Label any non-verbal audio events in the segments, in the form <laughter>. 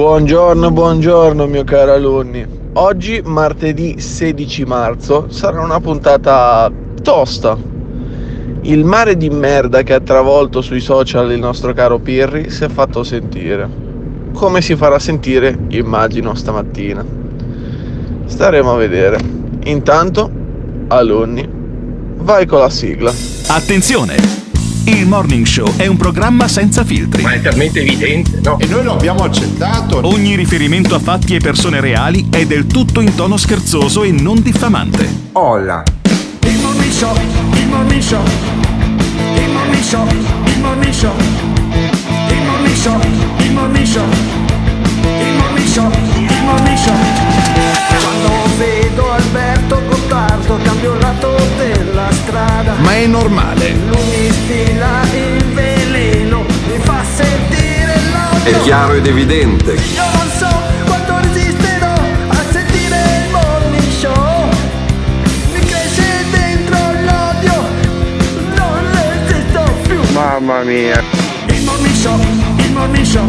Buongiorno, buongiorno mio caro alunni. Oggi, martedì 16 marzo, sarà una puntata tosta. Il mare di merda che ha travolto sui social il nostro caro Pirri si è fatto sentire. Come si farà sentire, immagino, stamattina. Staremo a vedere. Intanto, alunni, vai con la sigla. Attenzione! Il Morning Show è un programma senza filtri. Ma è talmente evidente, no? E noi lo abbiamo accettato. Ogni riferimento a fatti e persone reali è del tutto in tono scherzoso e non diffamante. Olla. Il Morning Show, il Morning Show, il Morning Show, il Morning Show, il Morning Show, il Morning Show, il Morning Show, il Show. Quando vedo Alberto Gottardo cambio lato della strada. Ma è normale. Lui mi stila il veleno, mi fa sentire l'odio. È chiaro ed evidente. Io non so quanto resisterò a sentire il morning show. Mi cresce dentro l'odio, non resisto più. Mamma mia. Il morning show, il morning show,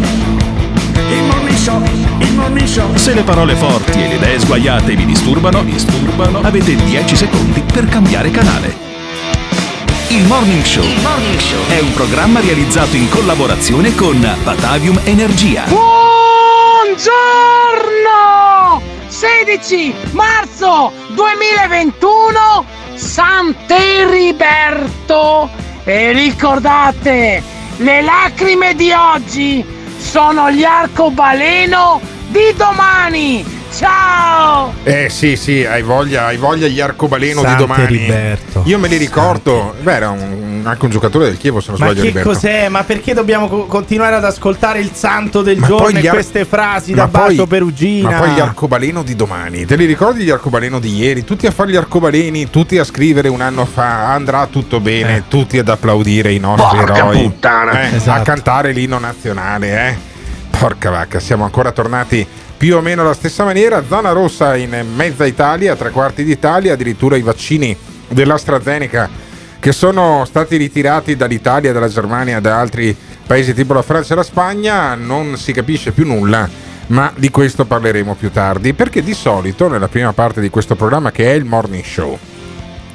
il morning show, il morning show. Se le parole forti e le idee sguaiate vi disturbano, disturbano, avete 10 secondi per cambiare canale. Il Morning Show è un programma realizzato in collaborazione con Batavium Energia. Buongiorno! 16 marzo 2021 Sant'Eriberto e ricordate le lacrime di oggi sono gli arcobaleno di domani ciao Eh sì, sì, hai voglia, hai voglia gli arcobaleno di Sante domani. Riberto. Io me li ricordo. Beh, era un- anche un giocatore del Chievo, se non Ma sbaglio, che Riberto. cos'è? Ma perché dobbiamo co- continuare ad ascoltare il santo del Ma giorno e ar- queste frasi Ma da poi- Bacio Perugina? Ma poi gli arcobaleno di domani. Te li ricordi gli arcobaleno di ieri? Tutti a fare gli arcobaleni, tutti a scrivere un anno fa andrà tutto bene, Eh. tutti ad applaudire i nostri Porca eroi. puttana. Eh, Esatto. A cantare l'inno nazionale, eh. Porca vacca, siamo ancora tornati più o meno alla stessa maniera. Zona rossa in mezza Italia, tre quarti d'Italia, addirittura i vaccini dell'AstraZeneca che sono stati ritirati dall'Italia, dalla Germania, da altri paesi tipo la Francia e la Spagna, non si capisce più nulla, ma di questo parleremo più tardi, perché di solito nella prima parte di questo programma che è il Morning Show,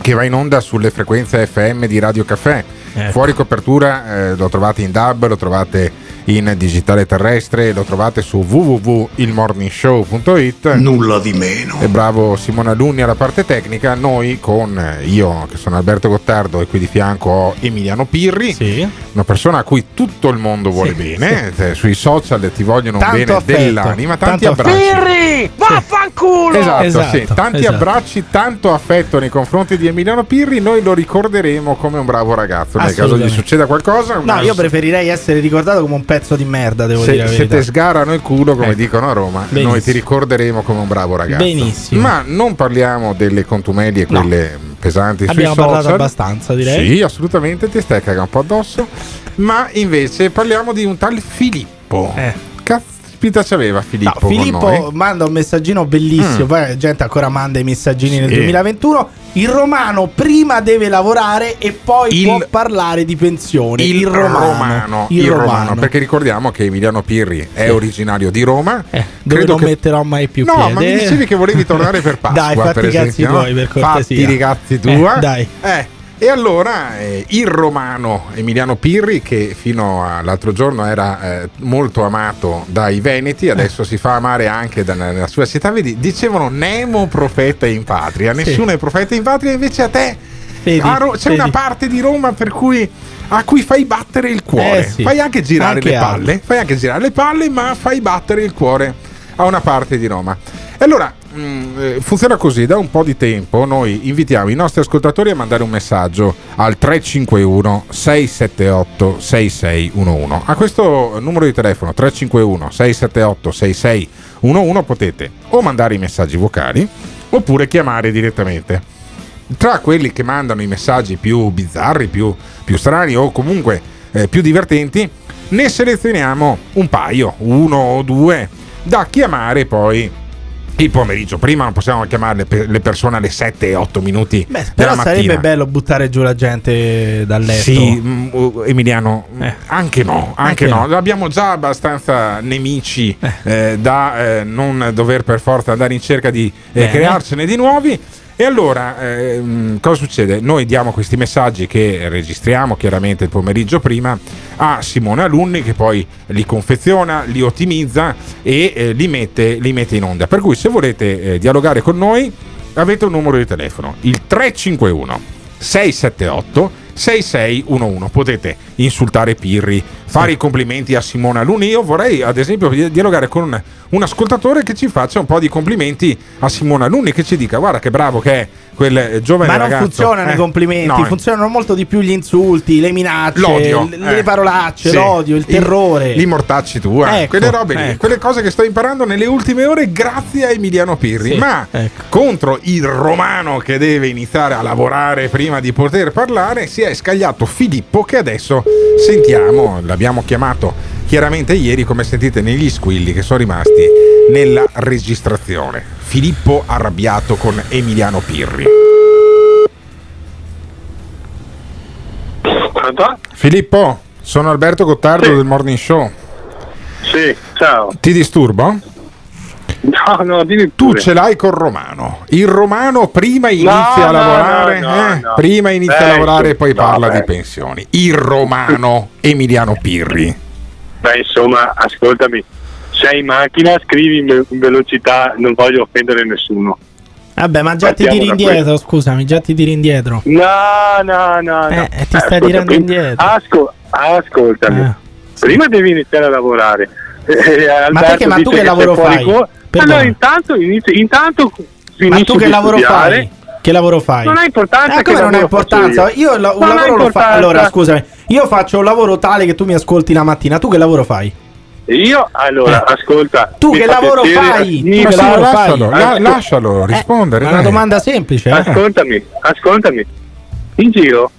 che va in onda sulle frequenze FM di Radio Caffè, Ecco. fuori copertura eh, lo trovate in DAB, lo trovate in digitale terrestre, lo trovate su www.ilmorningshow.it. Nulla di meno. E bravo Simone Alunni alla parte tecnica, noi con eh, io che sono Alberto Gottardo e qui di fianco ho Emiliano Pirri, Sì. una persona a cui tutto il mondo vuole Sì, bene, eh, sui social ti vogliono Tanto bene affetto, dell'anima, tanti tanto abbracci. Pirri vaffanculo Esatto, Esatto, sì, tanti esatto. abbracci, tanto affetto nei confronti di Emiliano Pirri, noi lo ricorderemo come un bravo ragazzo. Nel caso gli succeda qualcosa, No, io preferirei essere ricordato come un pezzo di merda, devo dire se, se verità. te sgarano il culo, come Ecco. dicono a Roma, Benissimo. noi ti ricorderemo come un bravo ragazzo. Benissimo. Ma non parliamo delle contumelie, No. quelle pesanti Abbiamo sui parlato social. abbastanza, direi. Sì, assolutamente, ti stai cagando un po' addosso. Ma invece parliamo di un tal Filippo. Eh. Caspita c'aveva Filippo No, Filippo manda un messaggino bellissimo. Mm. Poi gente ancora manda i messaggini nel Sì. 2021. Il romano prima deve lavorare e poi Il- può parlare di pensione. Il, romano, Il, romano. perché ricordiamo che Emiliano Pirri è Sì. originario di Roma. Eh, dove Credo non che- metterò mai più No, piede. ma mi dicevi che volevi tornare per <laughs> Pasqua. Dai, fatti per i cazzi no? tuoi, per cortesia. Fatti i cazzi tua. Eh, dai. Eh, e allora eh, il romano Emiliano Pirri, che fino all'altro giorno era eh, molto amato dai veneti, adesso si fa amare anche dalla- nella sua città. Vedi, dicevano Nemo profeta in patria. Sì. Nessuno è profeta in patria, invece a te Vedi, a Ro- c'è vedi. una parte di Roma per cui a cui fai battere il cuore. Eh, sì. Fai anche girare Anche le altro. palle, fai anche girare le palle, ma fai battere il cuore a una parte di Roma. E allora mm, eh, funziona così, da un po' di tempo noi invitiamo i nostri ascoltatori a mandare un messaggio al 351 678 6611. A questo numero di telefono 351 678 6611 potete o mandare i messaggi vocali oppure chiamare direttamente. Tra quelli che mandano i messaggi più bizzarri, più, più strani o comunque eh, più divertenti, ne selezioniamo un paio, uno o due, da chiamare poi il pomeriggio. Prima non possiamo chiamare le pe- le persone alle 7-8 minuti Beh, però sarebbe bello buttare giù la gente dal letto. Sì, mm, uh, Emiliano, mm, anche no, anche, Anche no. no. Abbiamo già abbastanza nemici eh, da eh, non dover per forza andare in cerca di eh, crearcene di nuovi. E allora, ehm, cosa succede? Noi diamo questi messaggi che registriamo chiaramente il pomeriggio prima a Simone Alunni che poi li confeziona, li ottimizza e eh, li, mette, li mette in onda. Per cui se volete eh, dialogare con noi avete un numero di telefono, il 351 678 6611. Potete insultare Pirri, fare i complimenti a Simona Luni. Io vorrei, ad esempio, di- dialogare con un, un ascoltatore che ci faccia un po' di complimenti a Simona Luni, che ci dica: Guarda che bravo che è quel eh, giovane Ma non ragazzo. funzionano Eh, i complimenti, no, funzionano molto di più gli insulti, le minacce, L'odio, le, le eh. parolacce, Sì. l'odio, il terrore. Gli mortacci tua, Ecco, quelle robe lì, ecco. quelle cose che sto imparando nelle ultime ore grazie a Emiliano Pirri. Sì, Ma ecco. contro il romano che deve iniziare a lavorare prima di poter parlare, si è scagliato Filippo che adesso sentiamo, l'abbiamo chiamato chiaramente ieri come sentite negli squilli che sono rimasti nella registrazione. Filippo arrabbiato con Emiliano Pirri. Pronto? Filippo, sono Alberto Gottardo del Morning Show. Sì, ciao. Ti disturbo? No, no, dimmi Tu pure. ce l'hai col romano. Il romano prima inizia No, a lavorare, no, eh? prima inizia a Beh, lavorare e poi parla beh. di pensioni. Il romano Emiliano Pirri. Beh, insomma, ascoltami. Sei in macchina, scrivi in, velocità, non voglio offendere nessuno. Vabbè, ma già ti Partiamo tiri da indietro, scusami, già ti tiri indietro. No, no, no, no. Eh, eh, ti stai ascolta, tirando prim- indietro. asco- ascoltami. Eh, Prima devi iniziare a lavorare. Eh, Alberto perché? Ma tu dice che lavoro fai? Perdona. Allora, intanto, inizi- intanto Ma tu che lavoro studiare. fai? Che lavoro fai? Non ha importanza Eh, che come non ha importanza? io. Io, la- un Non lavoro lo importanza. Allora, scusami, io faccio un lavoro tale che tu mi ascolti la mattina. Tu che lavoro fai? Io, allora, ascolta. Tu che lavoro piacere- fai? mi Tu lavoro lascialo, fai? la- lascialo rispondere. È una domanda semplice, eh? Ascoltami, ascoltami. In giro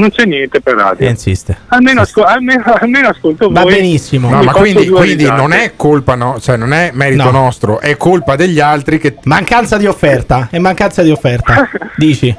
non c'è niente per radio. E insiste. Almeno, asco- almeno, almeno ascolto Va voi. benissimo. No, ma quindi, quindi non è colpa, no, cioè non è merito No. nostro, è colpa degli altri che Mancanza di offerta. È mancanza di offerta. <laughs> Dici.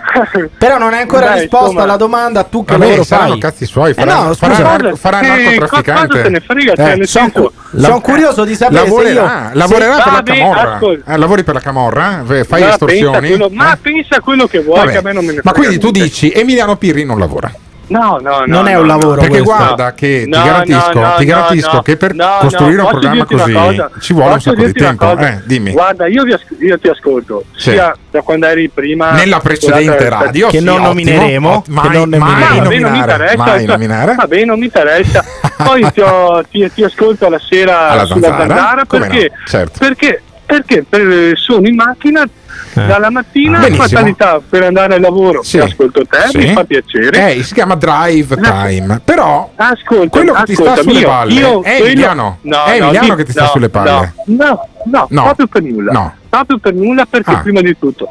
Però non hai ancora Dai, risposto insomma. alla domanda. Tu che Vabbè, lavoro saranno fai? cazzi suoi, Eh farà, no, farà, scusa. narco- farà Eh, narcotrafficante. cosa se ne frega, cioè, nel Sono senso- curioso di sapere lavorerà, se io. lavorerà se- per la Vabbè, camorra. ascolta. Eh, lavori per la camorra? Eh, Fai Ma pensa estorsioni? quello- ma Eh? pensa a quello che vuoi, Vabbè. che a me non me ne Ma frega quindi tu niente. dici Emiliano Pirri non lavora? No, no, no. Non è no, un no. lavoro Perché questo. guarda che No, ti garantisco, no, no, ti garantisco no, che per no, costruire no, un programma così cosa? ci vuole un sacco di tempo. Eh, dimmi. Guarda, io, vi as- io ti ascolto Sì. sia da quando eri prima Nella precedente scusate, radio Che sì, non ottimo, nomineremo, ot- che mai, non mai non mi nominare, interessa, mai cioè, nominare. Va bene, non mi interessa. <laughs> Poi ti, ti- ti ascolto alla sera Alla sulla zanzara? zanzara perché, no, certo. perché, perché per- sono in macchina dalla mattina, Benissimo. fatalità per andare al lavoro. Sì. Ascolto te, Sì. mi fa piacere. Eh, si chiama drive time. Però Ascolta, quello che ti sta sulle io- palle io è quello- Emiliano. No, è no, Emiliano di- che ti sta no, sulle palle. No, no, No. proprio per nulla. No. Proprio per nulla perché Ah. prima di tutto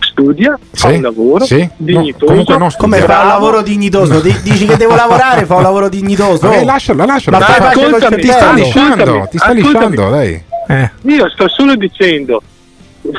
studia, fa Sì, un lavoro sì. No, dignitoso. comunque non Come fa un lavoro dignitoso? Di- dici che devo lavorare, fa un lavoro dignitoso. Eh, lascialo, lascialo. Ma col ascoltami, ti sta lisciando, ti sta lisciando, dai. Eh. Io sto solo dicendo,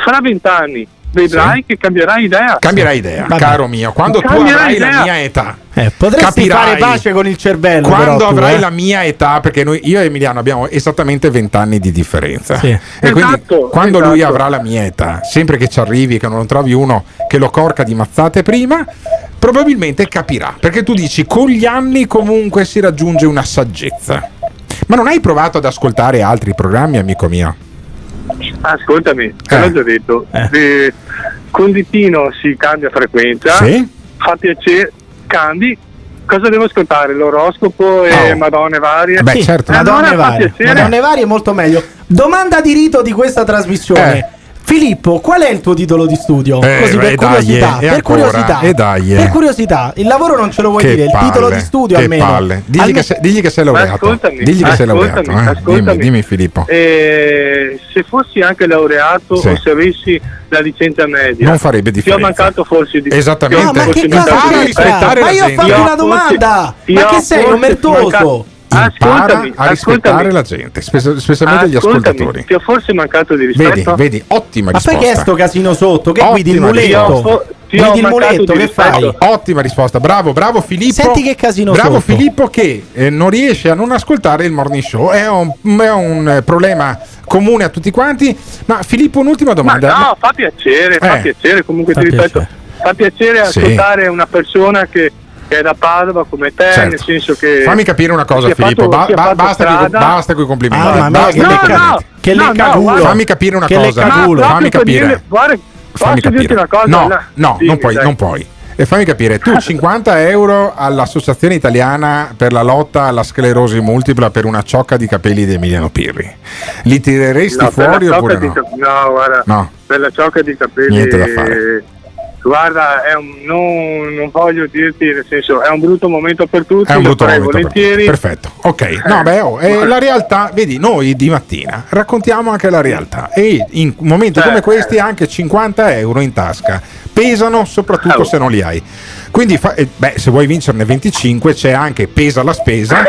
fra vent'anni vedrai Sì. che cambierai idea. Cambierai idea, Vabbè. caro mio. Quando tu avrai la idea. mia età, Eh, potresti Capirai. fare pace con il cervello. quando però, tu, avrai eh. la mia età, perché noi, io e Emiliano abbiamo esattamente 20 anni di differenza. Sì. E quindi Esatto, quando lui esatto. avrà la mia età, sempre che ci arrivi, che non trovi uno che lo corca di mazzate prima, probabilmente capirà. Perché tu dici con gli anni comunque si raggiunge una saggezza. Ma non hai provato ad ascoltare altri programmi, amico mio? Ascoltami, te Eh. l'ho già detto. Eh. Eh, con ditino si cambia frequenza, Sì? fa piacere, cambi. Cosa devo ascoltare? L'oroscopo e Oh. madonne varie? Beh, Sì, certo. Eh, Madonne allora varie. Madonne varie è molto meglio. Domanda di rito di questa trasmissione. Eh. Filippo, qual è il tuo titolo di studio? Eh, Così per e dai, curiosità, e per curiosità. e dai. Per curiosità, il lavoro non ce lo vuoi Che dire, il palle, titolo di studio che almeno. palle. Digli, Alme- che sei, digli che sei laureato. Ascoltami, digli che sei ascoltami, laureato. eh. ascoltami. Dimmi, dimmi, Filippo. Eh, se fossi anche laureato Sì. o se avessi la licenza media, Non farebbe Ti ho differenza. mancato forse di Esattamente. ti ho Ah, ma forse che cazzo Ma io ho fatto una domanda. Ma che sei, omertoso? Impara Ascoltami, a rispettare la gente, spes- specialmente gli ascoltatori. Ti ho forse mancato di Vedi, rispetto? vedi, ottima Ma risposta. perché è sto casino sotto? Che guidi il Ottima muletto? risposta. Ti ho Guidi il muletto, che fai? Ottima risposta, bravo, bravo Filippo. Senti che casino Bravo sotto. Filippo che eh, non riesce a non ascoltare il morning show. È un, è un, eh, problema comune a tutti quanti. Ma Filippo, un'ultima Ma domanda. no, fa piacere, fa Eh. piacere, comunque Fa ti ripeto, piacere. fa piacere Sì. ascoltare una persona che, che è da Padova come te, Certo. nel senso che... Fammi capire una cosa, Filippo. fatto- ba- basta, basta con i complimenti. Mia, basta no, lecca- no, che no, no. Fammi capire una Che cosa. Fammi capire. guarda, Fammi posso dirti capire. una cosa? No, No, no, dimmi, non puoi, dai. non puoi. E fammi capire, tu <laughs> 50 euro all'Associazione Italiana per la lotta alla sclerosi multipla per una ciocca di capelli di Emiliano Pirri. Li tireresti No, fuori oppure no? cap- no, guarda, No. per la ciocca di capelli... Niente da fare. Guarda, è un- non, non voglio dirti, nel senso, è un brutto momento per tutti, È un brutto momento. per- volentieri. Perfetto. Ok, no, beh, oh, eh, la realtà, vedi, noi di mattina raccontiamo anche la realtà e in momenti come Certo. questi anche 50 euro in tasca pesano soprattutto Oh. se non li hai. Quindi, fa- eh, beh, se vuoi vincerne 25 c'è anche Pesa la spesa.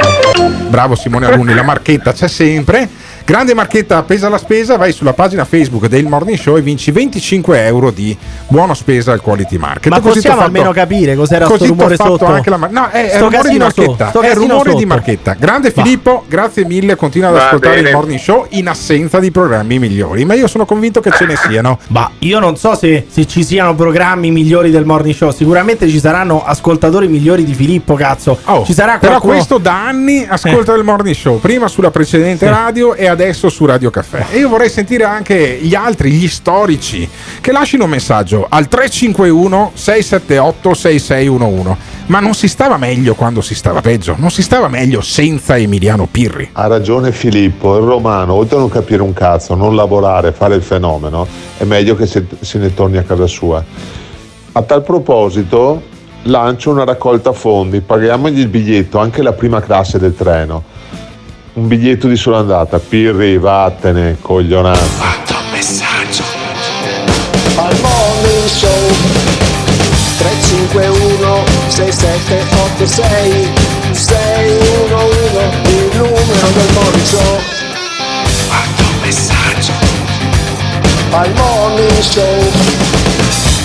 Bravo Simone Alunni, la marchetta c'è sempre. Grande marchetta Pesa la spesa, vai sulla pagina Facebook del Morning Show e vinci 25 euro di buona spesa al Quality Market. Ma Così possiamo fatto- almeno capire cos'era sto Così t'ho rumore fatto sotto? anche la no, è, è rumore di marchetta. sto È rumore di sotto. marchetta. Grande Va. Filippo, grazie mille. Continua ad Va ascoltare bene. il morning show in assenza di programmi migliori. Ma io sono convinto che ce ne siano. <laughs> Ma io non so se, se ci siano programmi migliori del morning show. Sicuramente ci saranno ascoltatori migliori di Filippo, cazzo. Oh, ci sarà però qualcuno... questo da anni ascolta il morning show, prima sulla precedente Sì. radio e adesso su Radio Caffè. E io vorrei sentire anche gli altri, gli storici, che lasciano un messaggio al 351 678 6611. Ma non si stava meglio quando si stava peggio, non si stava meglio senza Emiliano Pirri. Ha ragione Filippo, il romano, oltre a non capire un cazzo, non lavorare, fare il fenomeno, è meglio che se, se ne torni a casa sua. A tal proposito, lancio una raccolta fondi, paghiamogli il biglietto, anche la prima classe del treno. Un biglietto di sola andata, Pirri, vattene, coglionazzo. Al morning show. 351 6786 611 il numero del morning show. Quanto messaggio. Al morning show.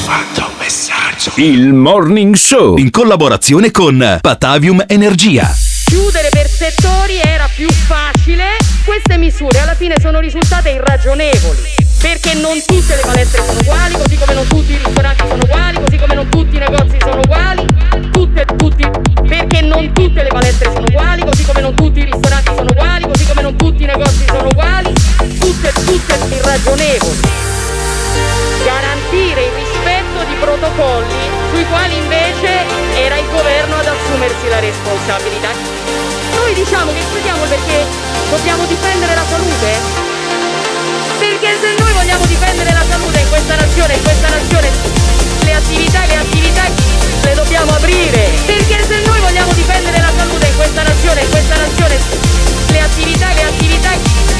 Quanto messaggio. Il Morning Show in collaborazione con Patavium Energia. Chiudere per settori era più facile. Queste misure alla fine sono risultate irragionevoli. Perché non tutte le palestre sono uguali, così come non tutti i ristoranti sono uguali, così come non tutti i negozi sono uguali. Tutte, tutti, perché non tutte le palestre sono uguali, così come non tutti i ristoranti sono uguali, così come non tutti i negozi sono uguali. Tutte, tutte irragionevoli garantire il rispetto di protocolli sui quali invece era il governo ad assumersi la responsabilità. Noi diciamo che chiudiamo perché dobbiamo difendere la salute? Perché se noi vogliamo difendere la salute in questa nazione, in questa nazione le attività, le attività le dobbiamo aprire. Perché se noi vogliamo difendere la salute in questa nazione, in questa nazione le attività, le attività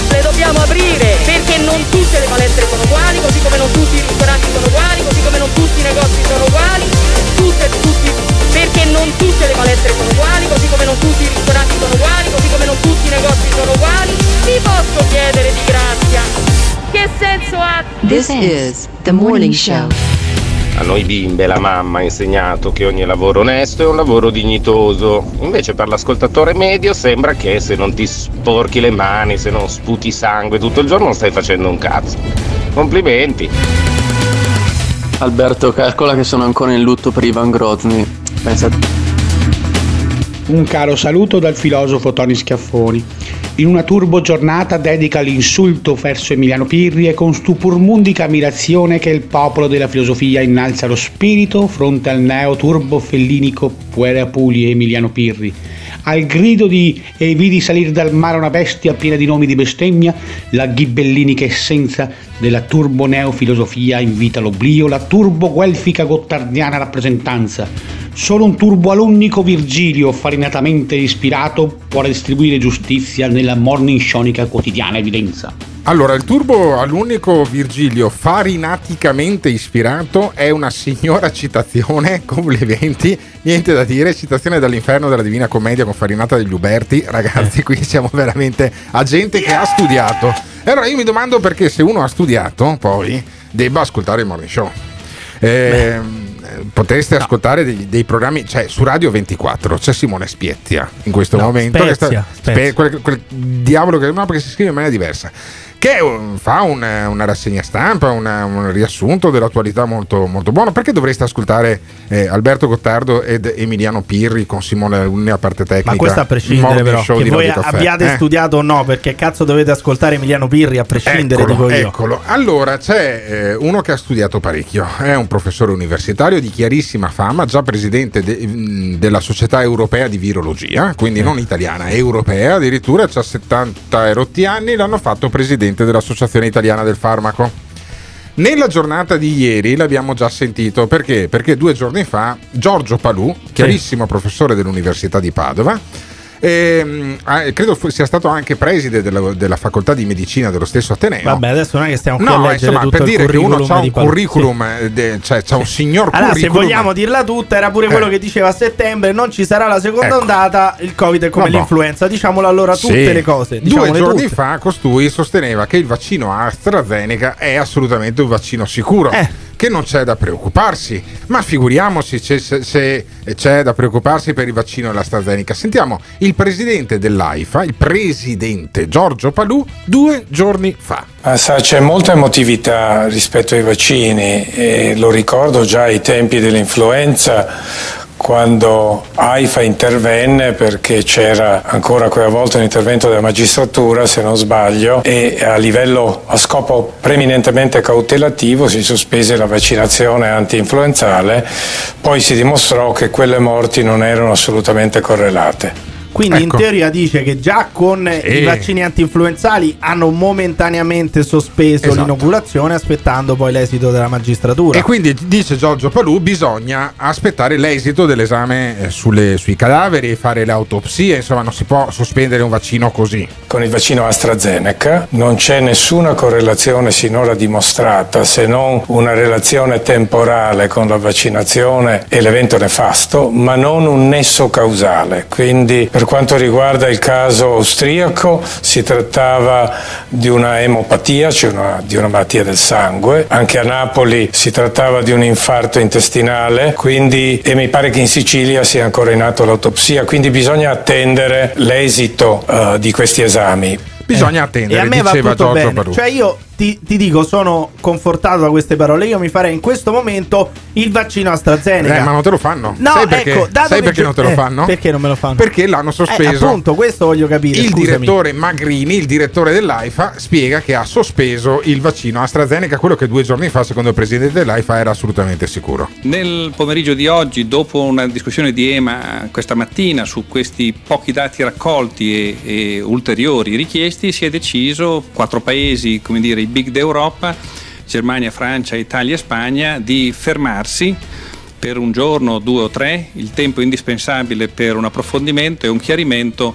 le dobbiamo aprire. Perché non tutte le palestre sono uguali, così come non tutti i ristoranti sono uguali, così come non tutti i negozi sono uguali. Tutte, tutti, perché non tutte le palestre sono uguali, così come non tutti i ristoranti sono uguali, così come non tutti i negozi sono uguali. Vi posso chiedere di grazia. Che senso ha? This is the morning show. A noi bimbe la mamma ha insegnato che ogni lavoro onesto è un lavoro dignitoso. Invece per l'ascoltatore medio sembra che se non ti sporchi le mani, se non sputi sangue tutto il giorno non stai facendo un cazzo. Complimenti. Alberto, calcola che sono ancora in lutto per Ivan Grozny. Pensa Un caro saluto dal filosofo Tony Schiaffoni. In una turbo giornata dedica l'insulto verso Emiliano Pirri e con stupurmundica ammirazione che il popolo della filosofia innalza lo spirito fronte al neo turbo fellinico Puera Puli Emiliano Pirri. Al grido di E vidi salire dal mare una bestia piena di nomi di bestemmia, la ghibellinica essenza della turbo-neofilosofia invita l'oblio, la turbo-guelfica gottardiana rappresentanza. Solo un turbo-alunnico Virgilio, farinatamente ispirato, può distribuire giustizia nella morning shonica quotidiana evidenza. Allora, il turbo all'unico Virgilio farinaticamente ispirato è una signora <laughs> citazione, complimenti, niente da dire, citazione dall'inferno della Divina Commedia con Farinata degli Uberti. Ragazzi, qui siamo veramente a gente che ha studiato. E allora io mi domando perché se uno ha studiato, poi debba ascoltare il morning show. Eh, potreste ascoltare dei, dei programmi, cioè su Radio 24 c'è Simone Spiezia in questo No, momento. che Spezia, sta- Spezia. quel, quel diavolo che no, perché si scrive in maniera diversa. Che fa un- una rassegna stampa, una- un riassunto dell'attualità molto, molto buono. Perché dovreste ascoltare eh, Alberto Gottardo ed Emiliano Pirri con Simone Alunni a parte tecnica? Ma questo a prescindere però, che voi abbiate eh? studiato o no, perché cazzo dovete ascoltare Emiliano Pirri a prescindere, Eccolo, dico io. eccolo. Allora c'è eh, uno che ha studiato parecchio, è un professore universitario di chiarissima fama, già presidente de- mh, della Società Europea di Virologia, quindi non italiana, europea, addirittura ha 70 erotti anni, l'hanno fatto presidente dell'Associazione Italiana del Farmaco. Nella giornata di ieri l'abbiamo già sentito perché? Perché due giorni fa Giorgio Palù, chiarissimo professore dell'Università di Padova, ehm, ah, credo fu- sia stato anche preside della, della facoltà di medicina dello stesso Ateneo. Vabbè, adesso non è che stiamo qui a No, leggere insomma, per dire che uno ha un curriculum, eh, de- cioè c'ha un signor Allora, se curriculum. vogliamo dirla tutta, era pure quello Eh. che diceva a settembre: non ci sarà la seconda Ecco. ondata. Il Covid è come Vabbè. l'influenza. Diciamolo allora tutte Sì. le cose. Due giorni tutte. fa costui sosteneva che il vaccino AstraZeneca è assolutamente un vaccino sicuro. Eh. Che non c'è da preoccuparsi, ma figuriamoci se, se- se c'è da preoccuparsi per il vaccino dell'AstraZeneca. Sentiamo il presidente dell'AIFA, il presidente Giorgio Palù, due giorni fa. Ma sa, c'è molta emotività rispetto ai vaccini e lo ricordo già ai tempi dell'influenza quando AIFA intervenne perché c'era ancora quella volta un intervento della magistratura, se non sbaglio, e a livello a scopo preminentemente cautelativo si sospese la vaccinazione anti-influenzale, poi si dimostrò che quelle morti non erano assolutamente correlate. Quindi Ecco. in teoria dice che già con Sì. i vaccini anti-influenzali hanno momentaneamente sospeso Esatto. l'inoculazione aspettando poi l'esito della magistratura. E quindi dice Giorgio Palù: bisogna aspettare l'esito dell'esame eh, sulle- sui cadaveri, fare le autopsie, insomma, non si può sospendere un vaccino così. Con il vaccino AstraZeneca non c'è nessuna correlazione sinora dimostrata se non una relazione temporale con la vaccinazione e l'evento nefasto, ma non un nesso causale. Quindi per quanto riguarda il caso austriaco si trattava di una emopatia, cioè una- di una malattia del sangue. Anche a Napoli si trattava di un infarto intestinale, quindi e mi pare che in Sicilia sia ancora in atto l'autopsia, quindi bisogna attendere l'esito eh, di questi esami. Bisogna E attendere, a me va diceva tutto Giorgio bene. Palù. Cioè, io ti, ti dico, sono confortato da queste parole. Io mi farei in questo momento il vaccino AstraZeneca. Eh, ma non te lo fanno. No, sai perché, ecco, dato sai perché gio- non te lo eh, fanno? perché non me lo fanno? Perché l'hanno Eh, sospeso. appunto, questo voglio capire. il scusami. direttore Magrini, il direttore dell'AIFA, spiega che ha sospeso il vaccino AstraZeneca, quello che due giorni fa, secondo il presidente dell'AIFA, era assolutamente sicuro. Nel pomeriggio di oggi, dopo una discussione di EMA questa mattina su questi pochi dati raccolti e, e ulteriori richiesti, si è deciso, quattro paesi, come dire, i big d'Europa, Germania, Francia, Italia e Spagna, di fermarsi per un giorno, due o tre, il tempo indispensabile per un approfondimento e un chiarimento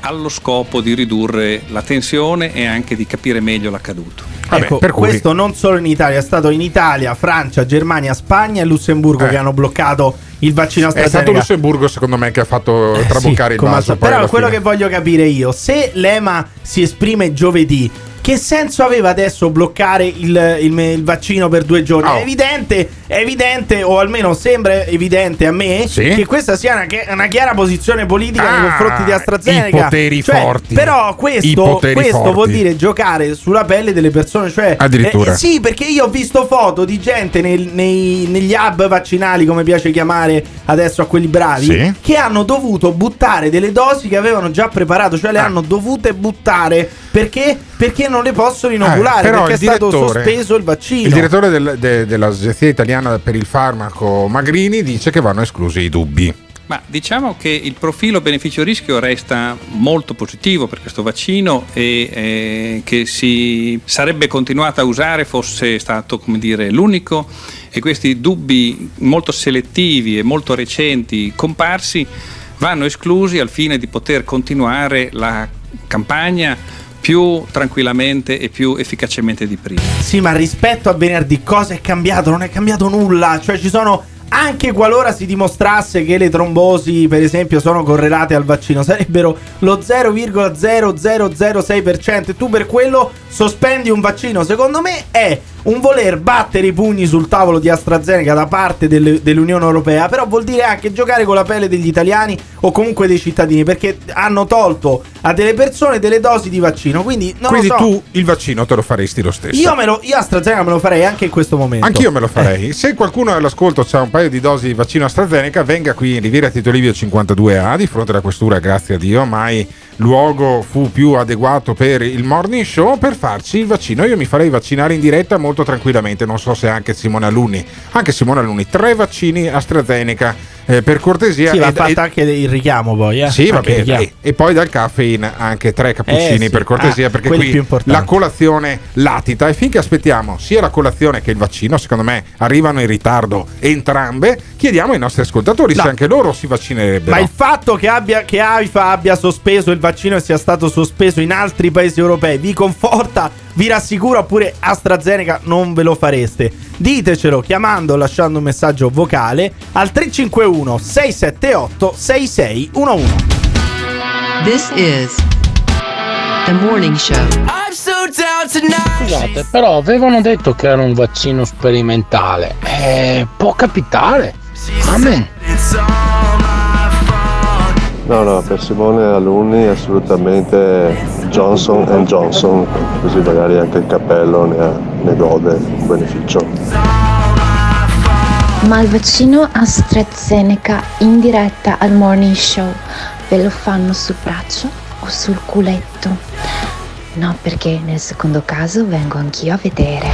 allo scopo di ridurre la tensione e anche di capire meglio l'accaduto. ecco, questo non solo in Italia, è stato in Italia, Francia, Germania, Spagna e Lussemburgo Eh. che hanno bloccato il vaccino È stato AstraZeneca. Lussemburgo, secondo me, che ha fatto traboccare Eh, Sì, il vaso. Però quello fine. che voglio capire io, se l'EMA si esprime giovedì, che senso aveva adesso bloccare il, il- il vaccino per due giorni? Oh. È evidente, è evidente, o almeno sembra evidente a me, Sì. che questa sia una, una chiara posizione politica nei Ah, confronti di AstraZeneca. i poteri Cioè, forti. Però questo, questo forti. vuol dire giocare sulla pelle delle persone. Cioè, Addirittura. eh, sì, perché io ho visto foto di gente nel- nei- negli hub vaccinali, come piace chiamare adesso a quelli bravi, Sì. che hanno dovuto buttare delle dosi che avevano già preparato, cioè le Ah. hanno dovute buttare perché? Perché non le possono inoculare, Eh, perché è stato sospeso il vaccino. Il direttore del- de- dell'Agenzia Italiana per il Farmaco Magrini dice che vanno esclusi i dubbi. Ma diciamo che il profilo beneficio-rischio resta molto positivo per questo vaccino e eh, che si sarebbe continuato a usare fosse stato come dire, l'unico e questi dubbi molto selettivi e molto recenti comparsi vanno esclusi al fine di poter continuare la campagna più tranquillamente e più efficacemente di prima. Sì, ma rispetto a venerdì cosa è cambiato? Non è cambiato nulla. Cioè ci sono anche qualora si dimostrasse che le trombosi, per esempio, sono correlate al vaccino, sarebbero lo 0,0006% e tu per quello sospendi un vaccino. Secondo me è un voler battere i pugni sul tavolo di AstraZeneca da parte delle- dell'Unione Europea, però vuol dire anche giocare con la pelle degli italiani o comunque dei cittadini, perché hanno tolto a delle persone delle dosi di vaccino. Quindi non Quindi lo so. tu il vaccino te lo faresti lo stesso. Io, me lo, io AstraZeneca me lo farei anche in questo momento. Anch'io me lo farei. Se qualcuno all'ascolto ha un paio di dosi di vaccino AstraZeneca, venga qui in Riviera Tito Livio 52A di fronte alla questura, grazie a Dio, mai luogo fu più adeguato per il morning show per farci il vaccino. Io mi farei vaccinare in diretta molto tranquillamente, non so se anche Simone Alunni. Anche Simone Alunni, tre vaccini AstraZeneca. Eh, per cortesia Sì, va fatto anche il richiamo poi. Eh? sì, va bene. dai. E poi dal caffeine anche tre cappuccini Eh, sì. per cortesia, Ah, perché qui la colazione latita. E finché aspettiamo sia la colazione che il vaccino, secondo me arrivano in ritardo entrambe. Chiediamo ai nostri ascoltatori No. se anche loro si vaccinerebbero. Ma il fatto che, abbia, che AIFA abbia sospeso il vaccino e sia stato sospeso in altri paesi europei vi conforta, vi rassicura oppure AstraZeneca non ve lo fareste? Ditecelo chiamando o lasciando un messaggio vocale al 351 678 6611. This is the morning show. Scusate, però avevano detto che era un vaccino sperimentale. Eh, può capitare. Amen. No, no, per Simone Alunni assolutamente Johnson Johnson, così magari anche il cappello ne, ha- ne gode un beneficio. Ma il vaccino AstraZeneca in diretta al morning show ve lo fanno sul braccio o sul culetto? No, perché nel secondo caso vengo anch'io a vedere.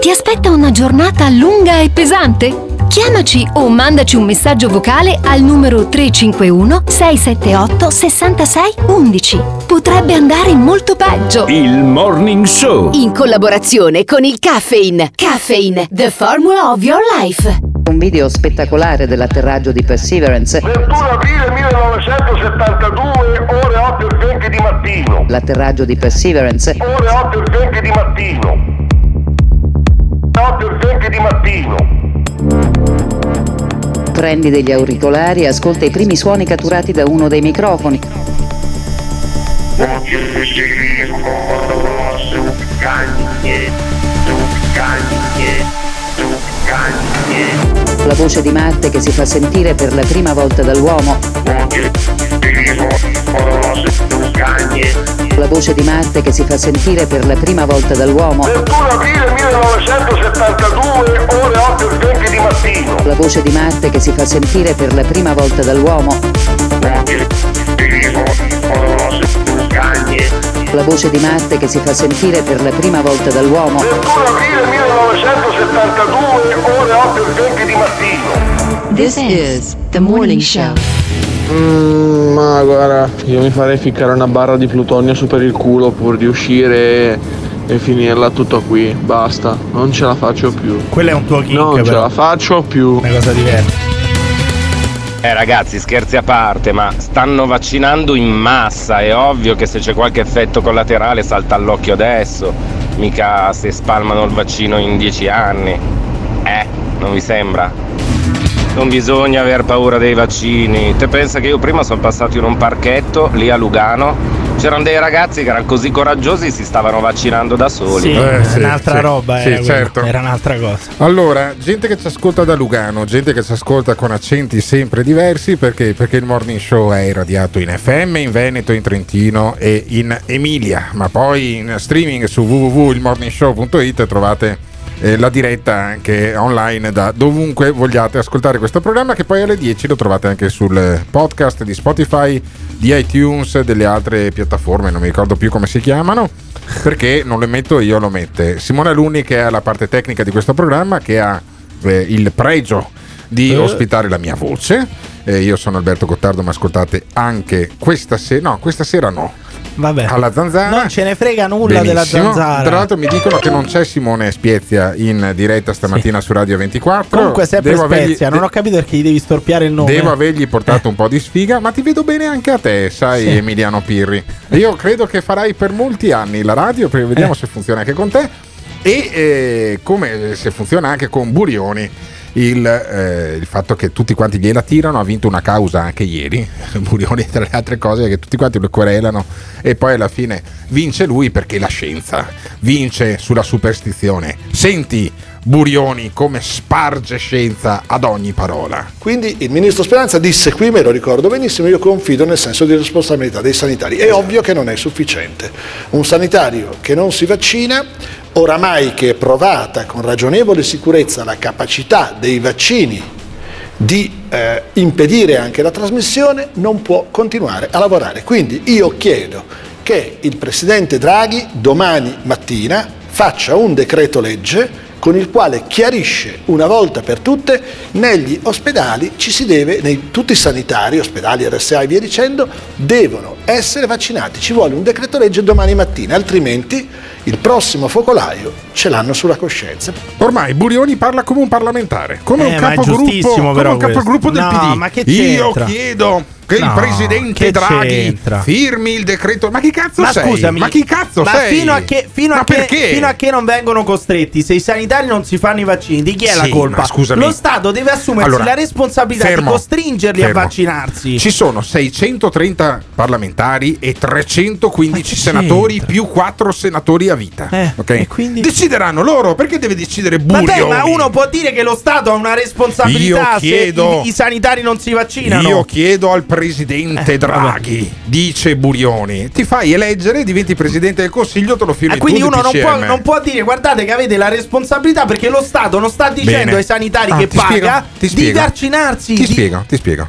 Ti aspetta una giornata lunga e pesante? Chiamaci o mandaci un messaggio vocale al numero 351 678 66 11. Potrebbe andare molto peggio. Il Morning Show. In collaborazione con il Caffeine. Caffeine, the formula of your life. Un video spettacolare dell'atterraggio di Perseverance. 21 aprile 1972, ore 8 e 20 di mattino. L'atterraggio di Perseverance. Ore 8 e 20 di mattino. 8 e 20 di mattino. Prendi degli auricolari e ascolta i primi suoni catturati da uno dei microfoni. La voce di Marte che si fa sentire per la prima volta dall'uomo. La voce di Marte che si fa sentire per la prima volta dall'uomo. 21 aprile 1972, ore 8 e 20 di mattino. La voce di Marte che si fa sentire per la prima volta dall'uomo. La voce di Marte che si fa sentire per la prima volta dall'uomo. 21 aprile 1972, ore 8 e 20 di mattino. This is the morning show. Mm, ma guarda, io mi farei ficcare una barra di plutonio su per il culo pur di uscire e, finirla tutto qui. Basta, non ce la faccio più. Quello è un tuo kink, Non ce però. la faccio più. Una cosa diversa. Eh ragazzi, scherzi a parte, ma stanno vaccinando in massa, è ovvio che se c'è qualche effetto collaterale salta all'occhio adesso, mica se spalmano il vaccino in dieci anni. Eh, non vi sembra? Non bisogna aver paura dei vaccini. Te pensa che io prima sono passato in un parchetto lì a Lugano? C'erano dei ragazzi che erano così coraggiosi e si stavano vaccinando da soli. Sì, Eh, sì, un'altra sì, roba sì, era, certo. era un'altra cosa. Allora, gente che ci ascolta da Lugano, gente che ci ascolta con accenti sempre diversi, perché? Perché il morning show è irradiato in FM, in Veneto, in Trentino e in Emilia, ma poi in streaming su www.ilmorningshow.it trovate eh, la diretta anche online da dovunque vogliate ascoltare questo programma che poi alle 10 lo trovate anche sul podcast di Spotify, di iTunes, delle altre piattaforme, non mi ricordo più come si chiamano, perché non le metto io, lo mette Simone Alunni che è la parte tecnica di questo programma, che ha eh, il pregio di Eh. ospitare la mia voce Eh, io sono Alberto Gottardo, ma ascoltate anche questa sera. No, questa sera no. Vabbè. Alla zanzara. Non ce ne frega nulla della Benissimo. zanzara. Tra l'altro mi dicono che non c'è Simone Spiezia in diretta stamattina su Radio 24. Comunque sempre Devo avergli- Spezia, non ho capito perché gli devi storpiare il nome. Devo avergli portato un po' di sfiga, ma ti vedo bene anche a te, sai, Sì. Emiliano Pirri. Io credo che farai per molti anni la radio, perché vediamo Eh. se funziona anche con te e eh, come se funziona anche con Burioni. Il, eh, il fatto che tutti quanti gliela tirano ha vinto una causa anche ieri <laughs> Burioni tra le altre cose che tutti quanti lo querelano e poi alla fine vince lui perché la scienza vince sulla superstizione. Senti Burioni come sparge scienza ad ogni parola Quindi il ministro Speranza disse qui, me lo ricordo benissimo, io confido nel senso di responsabilità dei sanitari. È ovvio che non è sufficiente. Un sanitario che non si vaccina, oramai che è provata con ragionevole sicurezza la capacità dei vaccini di eh, impedire anche la trasmissione, non può continuare a lavorare. Quindi io chiedo che il Presidente Draghi domani mattina faccia un decreto legge con il quale chiarisce una volta per tutte negli ospedali ci si deve, nei, tutti i sanitari, ospedali, RSA e via dicendo, devono essere vaccinati. Ci vuole un decreto legge domani mattina, altrimenti il prossimo focolaio ce l'hanno sulla coscienza. Ormai Burioni parla come un parlamentare, come Eh, un capogruppo, come un capogruppo del. No, PD. ma che Io chiedo che il No, presidente che Draghi c'entra? firmi il decreto. Ma chi cazzo Ma sei? scusami, ma chi cazzo ma sei? Fino a, che, fino, a che, perché? fino a che non vengono costretti, se i sanitari non si fanno i vaccini, di chi è la Sì, colpa? ma scusami. Lo Stato deve assumersi Allora, la responsabilità fermo, di costringerli fermo. a vaccinarsi. Ci sono 630 parlamentari e 315 senatori più 4 senatori a vita. ok? Decideranno loro, perché deve decidere Burioni? Vabbè, ma uno può dire che lo Stato ha una responsabilità chiedo- se i, i sanitari non si vaccinano. Io chiedo al presidente Eh, Draghi, dice Burioni, ti fai eleggere, diventi presidente del consiglio, te lo firmi Ah, quindi uno non può, non può dire guardate che avete la responsabilità perché lo Stato non sta dicendo Bene. ai sanitari Ah, che ti spiego, paga ti di spiego. vaccinarsi. Ti di- spiego, ti spiego.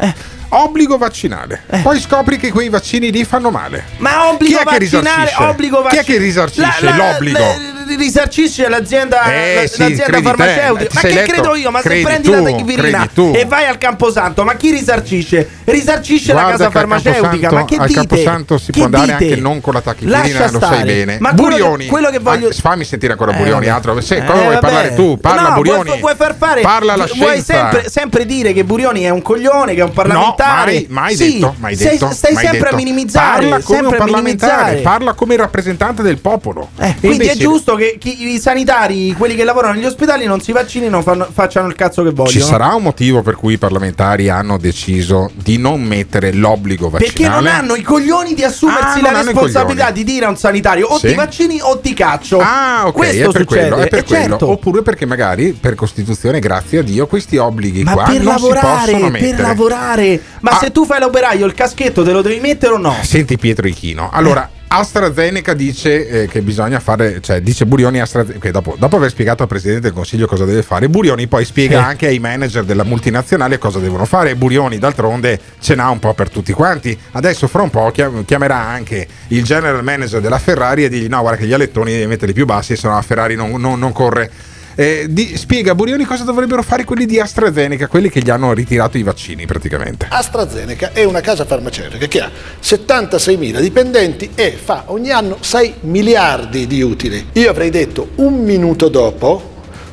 Obbligo vaccinale. Poi scopri che quei vaccini lì fanno male. Ma obbligo Chi è che vaccinale, risarcisce? obbligo Chi è vaccinale. che risarcisce l'obbligo? Risarcisce l'azienda, Eh, la- sì, l'azienda te. farmaceutica. Ti Ma che letto? credo io? Ma Credi se prendi tu, la tu. e vai al Camposanto, ma chi risarcisce? Risarcisce la Guarda casa che al farmaceutica. Ma che al dite? Camposanto si Che può andare dite? anche non con la tachipirina, lo sai bene. Ma quello che- Burioni, quello che voglio- Ah, fammi sentire ancora Eh, Burioni, vabbè. altro. Se, Eh, cosa vuoi vabbè. parlare tu? Parla no, Burioni. Vuoi, vuoi far fare? Parla la vuoi scienza. sempre, sempre dire che Burioni è un coglione, che è un parlamentare? mai- mai Sì, detto, mai stai- detto, Stai mai sempre a minimizzare. Parla come parlamentare, parla come rappresentante del popolo. E Quindi è giusto che chi- i sanitari, quelli che lavorano negli ospedali, non si vaccinino, fanno- facciano il cazzo che vogliono. Ci sarà un motivo per cui i parlamentari hanno deciso di non mettere l'obbligo vaccinale? Perché non hanno i coglioni di assumersi Ah, la responsabilità di dire a un sanitario o Sì. ti vaccini o ti caccio. Ah, ok, Questo è per succede. quello, è per E quello. certo. Oppure perché magari per Costituzione, grazie a Dio, questi obblighi Ma qua per non si lavorare, possono per mettere. lavorare. Ma Ah. se tu fai l'operaio, il caschetto te lo devi mettere o no? Senti Pietro Ichino. Allora, AstraZeneca dice eh, che bisogna fare, cioè dice Burioni AstraZeneca, che dopo, dopo aver spiegato al Presidente del Consiglio cosa deve fare, Burioni poi spiega Sì. anche ai manager della multinazionale cosa devono fare. Burioni d'altronde ce n'ha un po' per tutti quanti. Adesso fra un po' chiam- chiamerà anche il general manager della Ferrari e digli no guarda che gli alettoni devi metterli più bassi, se no la Ferrari non, non- non corre. Eh, di- spiega a Burioni cosa dovrebbero fare quelli di AstraZeneca, quelli che gli hanno ritirato i vaccini praticamente. AstraZeneca è una casa farmaceutica che ha 76.000 dipendenti e fa ogni anno 6 miliardi di utili. Io avrei detto un minuto dopo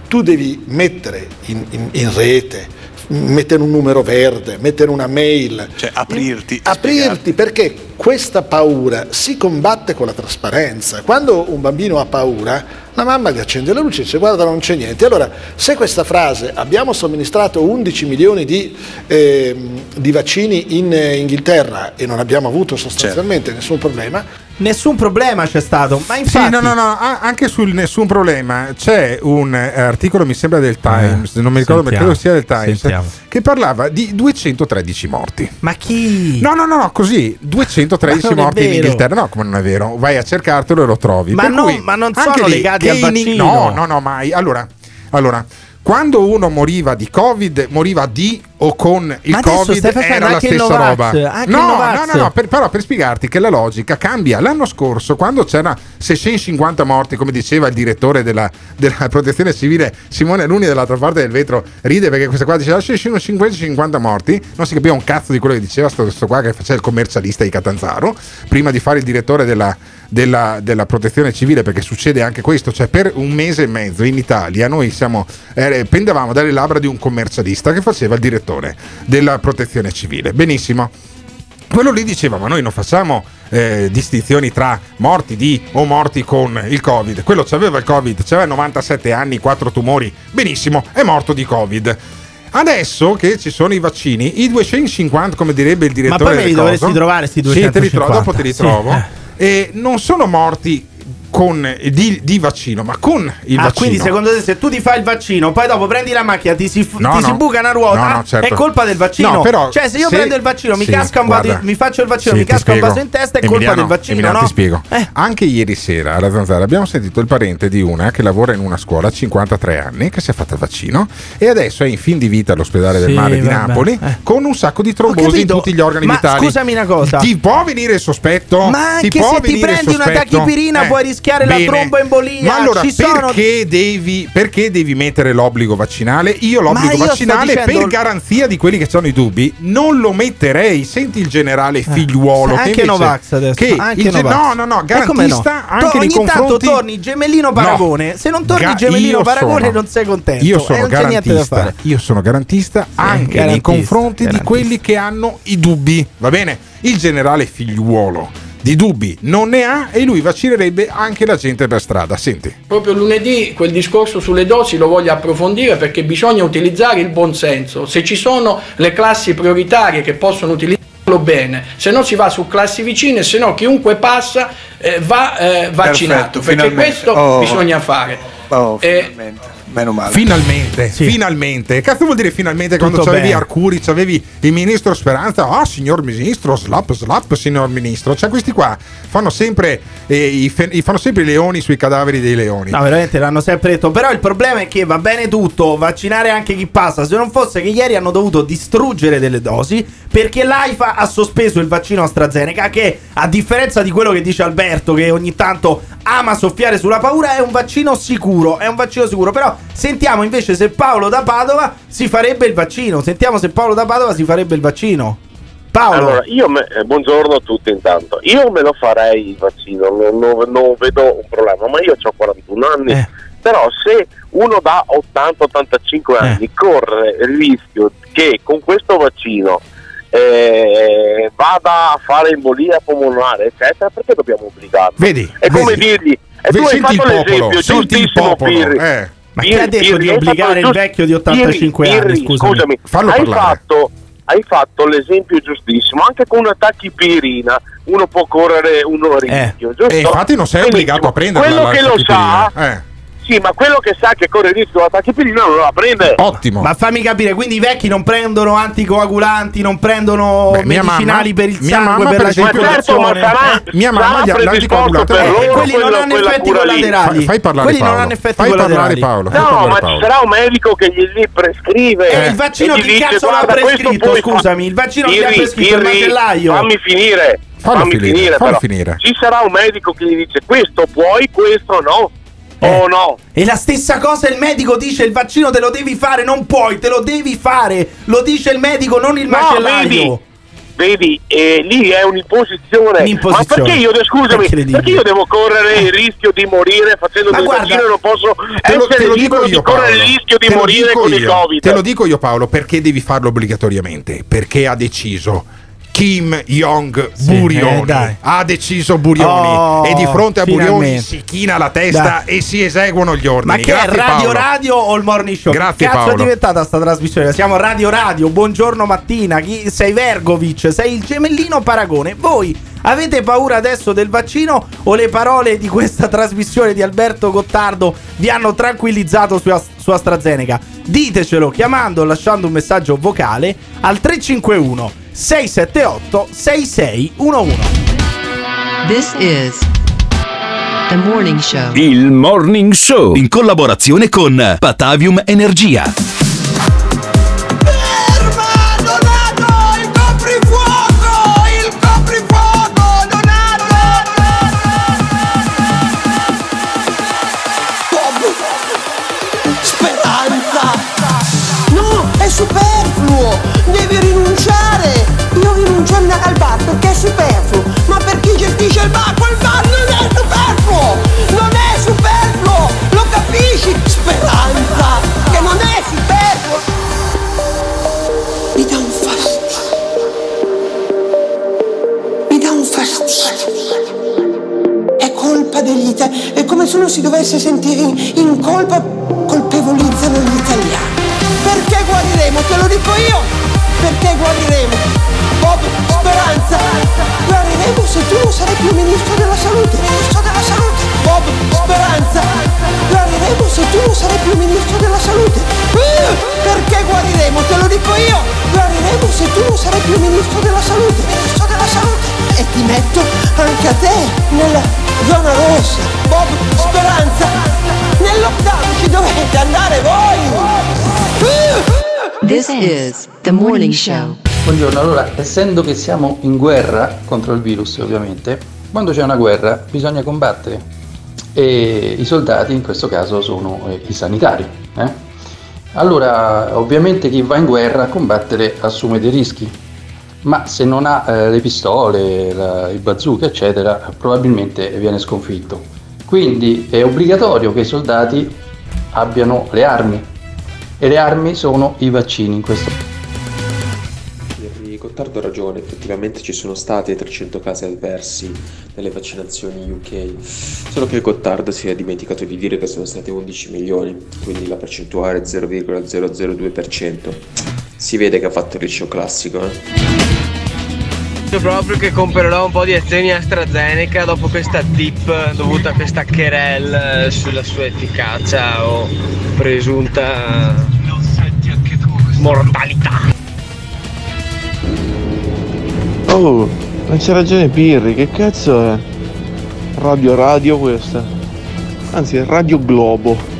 tu devi mettere in, in- in rete, mettere un numero verde, mettere una mail. Cioè aprirti. Aprirti perché questa paura si combatte con la trasparenza. Quando un bambino ha paura, la mamma gli accende la luce e dice guarda non c'è niente. Allora, se questa frase abbiamo somministrato 11 milioni di, eh, di vaccini in eh, Inghilterra e non abbiamo avuto sostanzialmente certo. nessun problema, Nessun problema c'è stato, ma infatti... Sì, no, no, no, anche sul nessun problema c'è un eh, articolo, mi sembra del eh, Times, eh, non mi ricordo, sentiamo, ma credo sia del Times, sentiamo. che parlava di 213 morti. Ma chi? No, no, no, no così, 200 113 morti in Inghilterra. No, come non è vero? Vai a cercartelo e lo trovi. Ma, per no, cui, ma non sono legati al vaccino. No, no, no, mai. Allora, allora quando uno moriva di Covid, moriva di o con il Ma Covid era la stessa Novax, roba. no, no, no, no, per- però per spiegarti che la logica cambia. L'anno scorso, quando c'era 650 morti, come diceva il direttore della, della protezione civile Simone Luni dall'altra parte del vetro, ride perché questa qua diceva 650 morti, non si capiva un cazzo di quello che diceva sto, sto qua che faceva il commercialista di Catanzaro, prima di fare il direttore della, della- della protezione civile, perché succede anche questo, cioè per un mese e mezzo in Italia noi siamo, eh, pendevamo dalle labbra di un commercialista che faceva il direttore della protezione civile. Benissimo. Quello lì diceva, ma noi non facciamo eh, distinzioni tra morti di o morti con il Covid. Quello aveva il Covid, aveva 97 anni, 4 tumori, benissimo, è morto di Covid. Adesso che ci sono i vaccini, i 250, come direbbe il direttore poi me li dovresti trovare, sti Sì, te li trovo, 250. dopo te li Sì, trovo. Eh. Non sono morti con, di, di vaccino, ma con il ah, vaccino. quindi secondo te se tu ti fai il vaccino, poi dopo prendi la macchina, ti si, No, ti no. si buca una ruota, No, certo. è colpa del vaccino. No, però cioè, se io se- prendo il vaccino, mi sì, casca un vaso, guarda. mi faccio il vaccino, Sì, mi casca un spiego. vaso in testa, è colpa Emiliano, del vaccino, Emiliano, no? Eh. ti spiego. Anche ieri sera alla Zanzara abbiamo sentito il parente di una che lavora in una scuola a 53 anni che si è fatta il vaccino e adesso è in fin di vita all'ospedale del Sì, mare di Napoli eh. con un sacco di trombosi in tutti gli organi ma vitali. scusami una cosa. Ti può venire il sospetto? Ma anche se ti prendi una tachipirina Eh, puoi rischiare la bene. tromboembolia. Ma allora Ci sono perché, devi, perché devi mettere l'obbligo vaccinale? Io l'obbligo io vaccinale dicendo- per garanzia di quelli che hanno i dubbi non lo metterei. Senti il generale figliuolo che Eh, anche invece- Novax adesso. che anche il Novax. no, no, no, E no? garantista Tu anche nei ogni tanto confronti torni gemellino paragone. Se non torni Ga- gemellino paragone sono- non sei contento. Io e sono da garantista, io sono garantista anche nei garantista, confronti di quelli che hanno i dubbi. Va bene? Il generale figliuolo di dubbi non ne ha e lui vaccinerebbe anche la gente per strada. Senti. Proprio lunedì quel discorso sulle dosi lo voglio approfondire perché bisogna utilizzare il buonsenso. Se ci sono le classi prioritarie che possono utilizzarlo bene, se no si va su classi vicine, se no chiunque passa eh, va eh, vaccinato. Perfetto, perché finalmente. questo Oh. bisogna fare. Oh, Eh, finalmente. Meno male. Finalmente, finalmente. Cazzo vuol dire finalmente quando Tutto c'avevi bene. Arcuri, c'avevi il ministro Speranza? Ah, signor ministro, slap, slap, signor ministro. Cioè, questi qua fanno sempre, eh, i, fe- i- fanno sempre i leoni sui cadaveri dei leoni. No, veramente l'hanno sempre detto. Però il problema è che va bene tutto, vaccinare anche chi passa. Se non fosse che ieri hanno dovuto distruggere delle dosi perché l'AIFA ha sospeso il vaccino AstraZeneca, che a differenza di quello che dice Alberto, che ogni tanto ama soffiare sulla paura, è un vaccino sicuro. È un vaccino sicuro. Però sentiamo invece se Paolo da Padova si farebbe il vaccino. Sentiamo se Paolo da Padova si farebbe il vaccino. Paolo. Allora, io me- eh, buongiorno a tutti intanto. Io me lo farei il vaccino, non, non- non vedo un problema, ma io ho 41 anni. Eh. Però se uno da 80-85 anni corre il rischio che con questo vaccino eh, vada a fare embolia polmonare, eccetera, perché dobbiamo obbligarlo? Vedi? È come vedi? dirgli, e tu Vedi, hai fatto l'esempio giustissimo Pirri. eh. Ma chi ha detto di obbligare il vecchio di 85 Pirri, anni, Pirri, scusami? Fallo hai parlare. fatto, hai fatto l'esempio giustissimo, anche con una tachipirina uno può correre uno rischio, giusto? E infatti non sei Benissimo. obbligato a prenderla Quello che lo sa, Eh. Sì, ma quello che sa che corre il rischio della tachipirina non la prende. Ottimo. Ma fammi capire, quindi i vecchi non prendono anticoagulanti, non prendono Beh, medicinali mamma- per il sangue, per per la esempio- circolazione. Ma certo, ma Eh, Mia mamma gli ha l'anticoagulante. per Eh, loro quelli non hanno effetti collaterali. Fai, fai parlare quelli Paolo. non hanno effetti fai collaterali. Paolo. fai No, parlare ma ci Paolo. sarà un medico che gli, gli prescrive. E il vaccino e dice, cazzo l'ha "Guarda, questo prescritto, scusami? Il vaccino l'ha Pirri, prescritto? Il macellaio? Fammi finire. Fammi finire, finire, però. finire. Ci sarà un medico che gli dice questo puoi, questo no. Eh. O no. E la stessa cosa il medico dice il vaccino te lo devi fare, non puoi, te lo devi fare. Lo dice il medico, non il No, macellaio. vedi, vedi, eh, lì è un'imposizione. Un'imposizione. Ma perché io, scusami, perché io devo correre il rischio di morire facendo del vaccino non posso Te lo, essere te lo dico libero di correre Paolo. il rischio di Te morire con il io. Covid? Te lo dico io, Paolo, perché devi farlo obbligatoriamente? Perché ha deciso. Kim Jong Burioni eh, ha deciso Burioni Oh, e di fronte a Burioni finalmente. si china la testa Dai. e si eseguono gli ordini. Ma che Grazie, è Radio Paolo. Radio o il Morning Show? Grazie, che cazzo Paolo. è diventata sta trasmissione? Siamo Radio Radio, buongiorno mattina. Chi, sei Vergovic, sei il gemellino Paragone. Voi avete paura adesso del vaccino o le parole di questa trasmissione di Alberto Gottardo vi hanno tranquillizzato su, Ast- su AstraZeneca? Ditecelo chiamando o lasciando un messaggio vocale al 351 678 6611. This is the morning show. Il Morning Show in collaborazione con Patavium Energia. Colpa, colpevolizzano gli italiani. Perché guariremo? Te lo dico io! Perché guariremo? Bob, speranza! Guariremo se tu non sarai più ministro della salute! Ministro della salute! Bob, speranza! Guariremo se tu non sarai più ministro della salute! Uh, perché guariremo? Te lo dico io! Guariremo se tu non sarai più ministro della salute! Ministro della salute! E ti metto anche a te nella zona rossa! Bob, speranza! Nel lockdown ci dovete andare voi! This is the morning show. Buongiorno, allora, essendo che siamo in guerra contro il virus, ovviamente, quando c'è una guerra bisogna combattere e i soldati in questo caso sono eh, i sanitari. eh. Allora, ovviamente chi va in guerra a combattere assume dei rischi, ma se non ha eh, le pistole, la- il bazooka, eccetera, probabilmente viene sconfitto. Quindi è obbligatorio che i soldati abbiano le armi e le armi sono i vaccini in questo Henry Gottardo ha ragione, effettivamente ci sono stati 300 casi avversi nelle vaccinazioni UK, solo che Gottardo si è dimenticato di dire che sono stati 11 milioni, quindi la percentuale è 0,002%. Si vede che ha fatto il liceo classico, eh. Penso proprio che comprerò un po' di azioni AstraZeneca dopo questa dip dovuta a questa querel eh, sulla sua efficacia o presunta mortalità. Oh, non c'è ragione Pirri, che cazzo è? Radio Radio questa? Anzi, Radio Globo.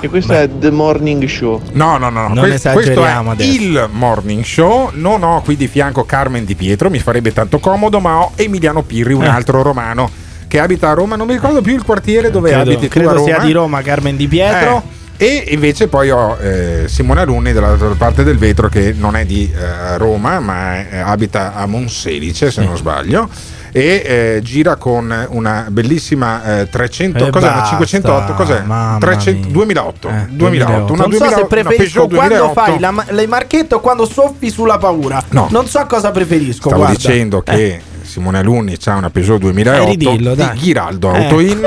E questo è The Morning Show. No, no, no, no. Non que- questo è adesso. il morning show. Non ho qui di fianco Carmen Di Pietro, mi farebbe tanto comodo, ma ho Emiliano Pirri, un Eh. altro romano che abita a Roma. Non mi ricordo più il quartiere dove credo, abiti tu a credo Roma. sia di Roma Carmen Di Pietro. Eh, e invece poi ho eh, Simone Alunni dall'altra parte del vetro che non è di eh, Roma ma è- abita a Monselice se non sbaglio e eh, gira con una bellissima eh, 300 E cos'è una basta, 508 cos'è mamma 300 mia. 2008 Eh, 2008 una non so 2008 se una preferisco quando 2008 fai la, le marchette o quando soffi sulla paura. No. Non so cosa preferisco. Stavo guarda. dicendo che Eh. Simone Alunni ha una Peugeot 2008 Eh, ridillo, di. Ghiraldo Eh. Autoin,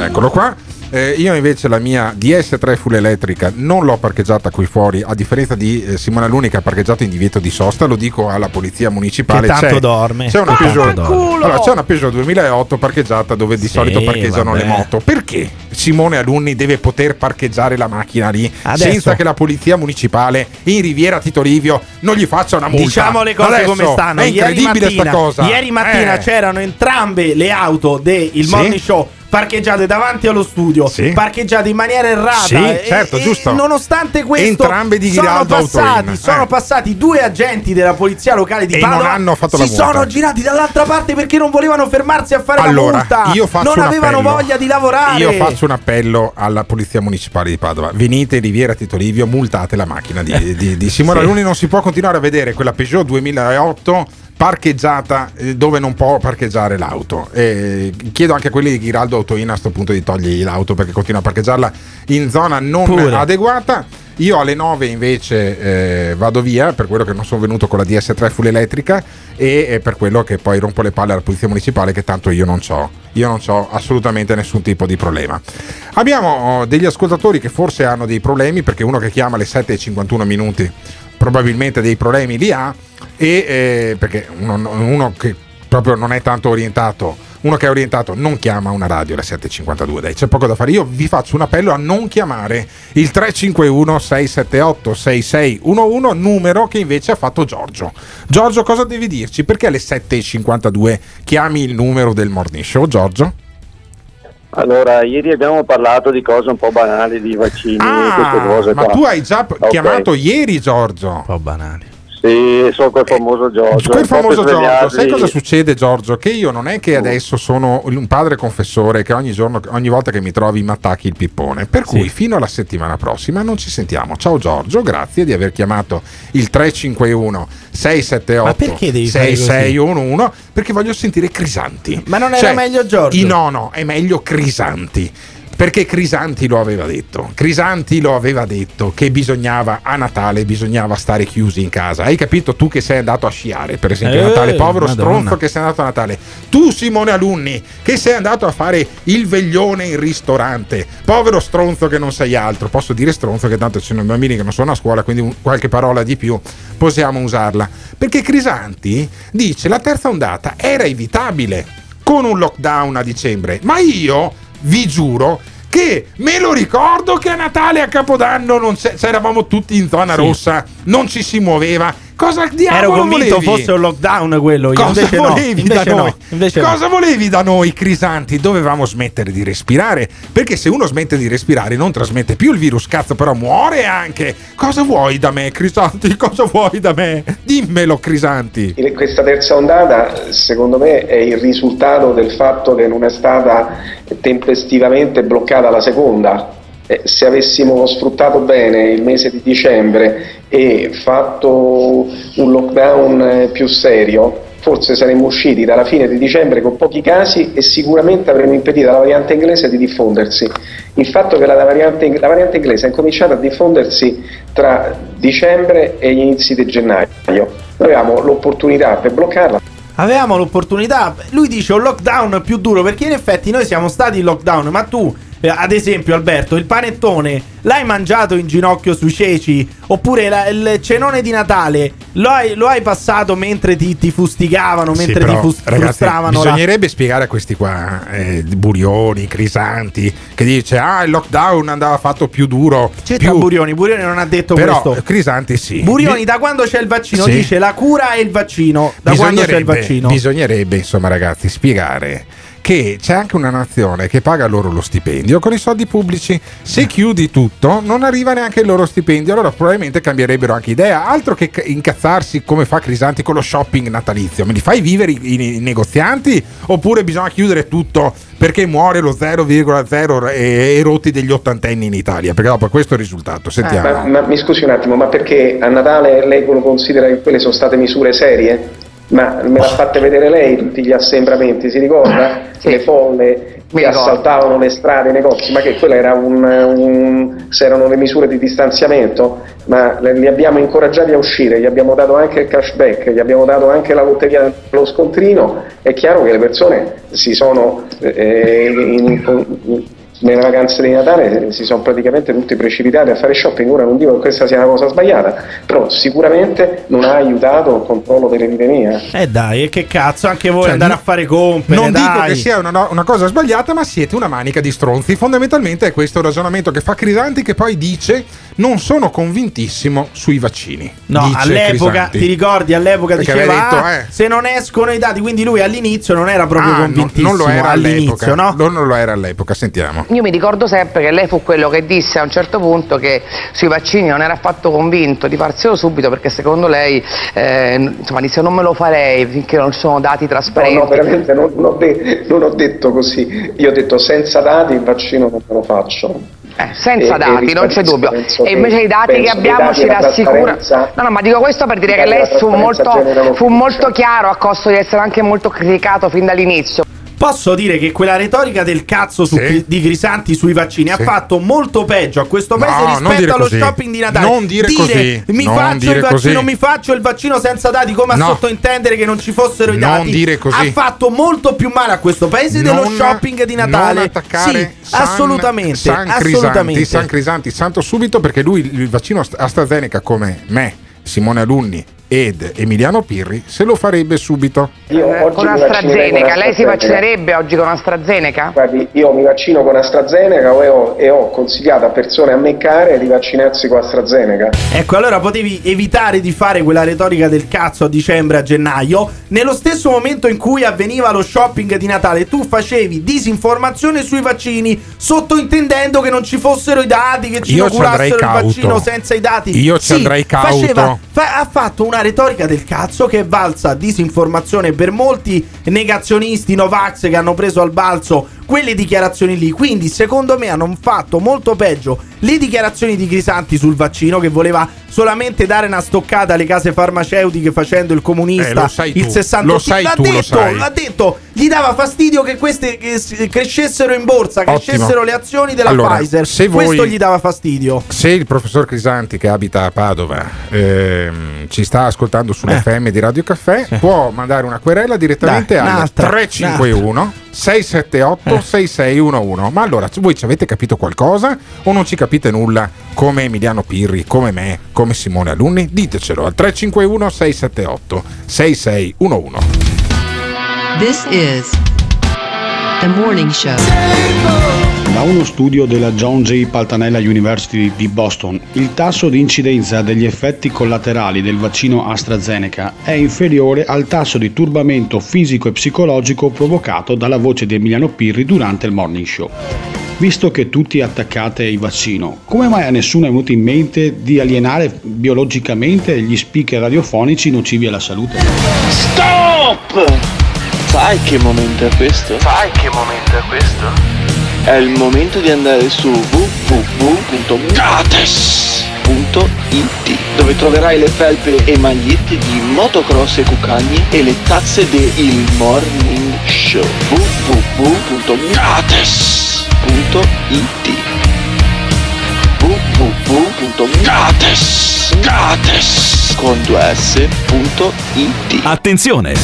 eccolo qua. Eh, io invece la mia DS3 full elettrica non l'ho parcheggiata qui fuori, a differenza di eh, Simone Alunni che ha parcheggiato in divieto di sosta, lo dico alla polizia municipale. Che tanto c'è, dorme. C'è una, Peugeot, dorme. allora, c'è una Peugeot 2008 parcheggiata dove di Sì, solito parcheggiano vabbè. le moto. Perché Simone Alunni deve poter parcheggiare la macchina lì Adesso- senza che la polizia municipale in Riviera Tito Livio non gli faccia una multa? Diciamo le cose Adesso come stanno. È Ieri incredibile mattina, sta cosa. Ieri mattina Eh. c'erano entrambe le auto del Sì. morning show parcheggiate davanti allo studio, Sì. parcheggiate in maniera errata. Sì, E- certo, e giusto. Nonostante questo, Entrambe di sono passati, Autoin, sono eh. passati due agenti della polizia locale di E Padova. non hanno fatto si la multa. sono girati dall'altra parte perché non volevano fermarsi a fare Allora, la multa. non avevano appello. voglia di lavorare. Io faccio un appello alla polizia municipale di Padova. Venite Riviera Tito Livio, multate la macchina di, di, di Simone Sì. Alunni. Non si può continuare a vedere quella Peugeot 2008 parcheggiata eh, dove non può parcheggiare l'auto. E chiedo anche a quelli di Ghiraldo Autoina a questo punto di togliergli l'auto perché continua a parcheggiarla in zona non Pure. adeguata. Io alle 9 invece eh, vado via per quello che non sono venuto con la DS3 full elettrica e eh, per quello che poi rompo le palle alla polizia municipale che tanto io non ho. Io non ho assolutamente nessun tipo di problema. Abbiamo oh, degli ascoltatori che forse hanno dei problemi perché uno che chiama alle 7.51 minuti probabilmente dei problemi li ha e eh, perché uno, uno che proprio non è tanto orientato uno che è orientato non chiama una radio alle 7.52 dai c'è poco da fare. Io vi faccio un appello a non chiamare il 351 678 6611 numero che invece ha fatto Giorgio. Giorgio cosa devi dirci? Perché alle 7.52 chiami il numero del morning show Giorgio? Allora, ieri abbiamo parlato di cose un po' banali, di vaccini e queste cose Ah, ma qua. tu hai già p- Ok. chiamato ieri Giorgio un po' banali Sì, sono quel famoso Giorgio. Quel po' famoso Giorgio, sai cosa succede Giorgio? Che io non è che adesso sono un padre confessore che ogni giorno, ogni volta che mi trovi mi attacchi il pippone. Per cui fino alla settimana prossima non ci sentiamo. Ciao Giorgio, grazie di aver chiamato il 351 678 Ma perché devi fare così? 6611 perché voglio sentire Crisanti. Ma non era meglio Giorgio? no, no, è meglio Crisanti. Perché Crisanti lo aveva detto. Crisanti lo aveva detto che bisognava a Natale bisognava stare chiusi in casa. Hai capito tu che sei andato a sciare, per esempio, a Eh, Natale, povero Madonna. stronzo che sei andato a Natale. Tu Simone Alunni che sei andato a fare il veglione in ristorante. Povero stronzo che non sei altro. Posso dire stronzo che tanto ci sono bambini che non sono a scuola, quindi qualche parola di più possiamo usarla. Perché Crisanti dice la terza ondata era evitabile con un lockdown a dicembre, ma io vi giuro che me lo ricordo che a Natale a Capodanno non c'eravamo tutti in zona Sì. rossa, non ci si muoveva. Cosa Ero diavolo convinto volevi? fosse un lockdown quello. io Cosa invece no, volevi da invece no, noi? invece no. Cosa volevi da noi, Crisanti? Dovevamo smettere di respirare. Perché se uno smette di respirare non trasmette più il virus, cazzo, però muore anche. Cosa vuoi da me, Crisanti? <laughs> Cosa vuoi da me? Dimmelo, Crisanti. Questa terza ondata, secondo me, è il risultato del fatto che non è stata tempestivamente bloccata la seconda. Eh, se avessimo sfruttato bene il mese di dicembre e fatto un lockdown eh, più serio, forse saremmo usciti dalla fine di dicembre con pochi casi e sicuramente avremmo impedito alla variante inglese di diffondersi. Il fatto che la variante, la variante inglese è cominciata a diffondersi tra dicembre e gli inizi di gennaio. Noi avevamo l'opportunità per bloccarla. Avevamo l'opportunità. Lui dice un lockdown più duro perché in effetti noi siamo stati in lockdown, ma tu, ad esempio, Alberto, il panettone l'hai mangiato in ginocchio sui ceci? Oppure la- il cenone di Natale lo hai, lo hai passato mentre ti, ti fustigavano, Sì, mentre però, ti fus- ragazzi, frustravano? la- bisognerebbe spiegare a questi qua, eh, Burioni, Crisanti, che dice ah il lockdown andava fatto più duro. C'entra più... Burioni, Burioni non ha detto Però questo. Crisanti sì. Burioni, Bi- da quando c'è il vaccino, Sì. dice la cura è il vaccino. Da quando c'è il vaccino. bisognerebbe, insomma, ragazzi, spiegare che c'è anche una nazione che paga loro lo stipendio con i soldi pubblici. Se chiudi tutto, non arriva neanche il loro stipendio. Allora, probabilmente cambierebbero anche idea. Altro che incazzarsi come fa Crisanti con lo shopping natalizio. Me li fai vivere i, i- i negozianti? Oppure bisogna chiudere tutto perché muore lo 0,0 e, e rotti degli ottantenni in Italia? Perché dopo questo è il risultato. Sentiamo. Ma, ma mi scusi un attimo, ma perché a Natale lei lo considera che quelle sono state misure serie? Ma me l'ha fatte vedere lei tutti gli assembramenti, si ricorda? Le folle che assaltavano le strade, i negozi, ma che quella era un, un- se erano le misure di distanziamento, ma li abbiamo incoraggiati a uscire, gli abbiamo dato anche il cashback, gli abbiamo dato anche la lotteria dello scontrino, è chiaro che le persone si sono eh, in- in- nelle vacanze di Natale si sono praticamente tutti precipitati a fare shopping. Ora non dico che questa sia una cosa sbagliata, però sicuramente non ha aiutato il controllo dell'epidemia. Eh dai, e che cazzo, anche voi Cioè, andare a fare compere, Non dico dai. che sia una, una cosa sbagliata, ma siete una manica di stronzi. Fondamentalmente è questo il ragionamento che fa Crisanti, che poi dice: Non sono convintissimo sui vaccini. No, all'epoca, Crisanti. ti ricordi, all'epoca Perché diceva detto, "Ah, eh." se non escono i dati, quindi lui all'inizio non era proprio Ah, convintissimo. non lo era all'inizio, all'epoca. no? Non, non lo era all'epoca, sentiamo. Io mi ricordo sempre che lei fu quello che disse a un certo punto che sui vaccini non era affatto convinto di farselo subito perché secondo lei eh, insomma disse non me lo farei finché non sono dati No, trasparenti. no, veramente non, non ho non ho detto così. Io ho detto senza dati il vaccino non me lo faccio. Eh, senza E- e dati, non c'è dubbio. E invece i dati che abbiamo dati ci e rassicurano. No, no, ma dico questo per dire che e lei fu molto, fu molto chiaro a costo di essere anche molto criticato fin dall'inizio. Posso dire che quella retorica del cazzo su- Sì. di Grisanti sui vaccini ha Sì. fatto molto peggio a questo No, paese non rispetto dire allo così. shopping di Natale. Non dire così. Mi Non faccio dire il vaccino, così. mi faccio il vaccino senza dati, come a No. sottointendere che non ci fossero i Non dati. dire così. Ha fatto molto più male a questo paese dello Non- shopping di Natale. Non attaccare sì, San- assolutamente. San assolutamente. Crisanti, San Crisanti, santo subito perché lui il vaccino Ast- AstraZeneca come me, Simone Alunni ed Emiliano Pirri se lo farebbe subito. Io oggi con AstraZeneca, lei si vaccinerebbe oggi con AstraZeneca? Guardi, io mi vaccino con AstraZeneca e ho, e ho consigliato a persone a me care di vaccinarsi con AstraZeneca. Ecco, allora potevi evitare di fare quella retorica del cazzo a dicembre, a gennaio. Nello stesso momento in cui avveniva lo shopping di Natale, tu facevi disinformazione sui vaccini, sottointendendo che non ci fossero i dati, che ci Io andrei il cauto. vaccino senza i dati. Io ci andrei cauto. faceva- fa- ha fatto una retorica del cazzo che è valsa disinformazione per molti negazionisti Novax che hanno preso al balzo quelle dichiarazioni lì. Quindi, secondo me, hanno fatto molto peggio le dichiarazioni di Crisanti sul vaccino che voleva solamente dare una stoccata alle case farmaceutiche facendo il comunista Eh, lo sai il tu, 68 lo sai l'ha tu, lo detto, sai. l'ha detto gli dava fastidio che queste crescessero in borsa Ottimo. crescessero le azioni della Allora, Pfizer se voi- questo gli dava fastidio Se il professor Crisanti che abita a Padova ehm, ci sta ascoltando sull'FM di Radio Caffè, può mandare una querela direttamente Eh. Dai, al un'altra, 351 678 6611. Ma allora voi ci avete capito qualcosa o non ci capite nulla come Emiliano Pirri, come me, come Simone Alunni? Ditecelo al 351 678 6611. This is The Morning Show. Da uno studio della John J. Paltanella University di Boston, il tasso di incidenza degli effetti collaterali del vaccino AstraZeneca è inferiore al tasso di turbamento fisico e psicologico provocato dalla voce di Emiliano Pirri durante il morning show. Visto che tutti attaccate il vaccino, come mai a nessuno è venuto in mente di alienare biologicamente gli speaker radiofonici nocivi alla salute? Stop! Sai che momento è questo? Sai che momento è questo? È il momento di andare su www.gates.it dove troverai le felpe e magliette di motocross e cucagni e le tazze del Morning Show www.gates.it www.gates Gates con 2s.it Attenzione!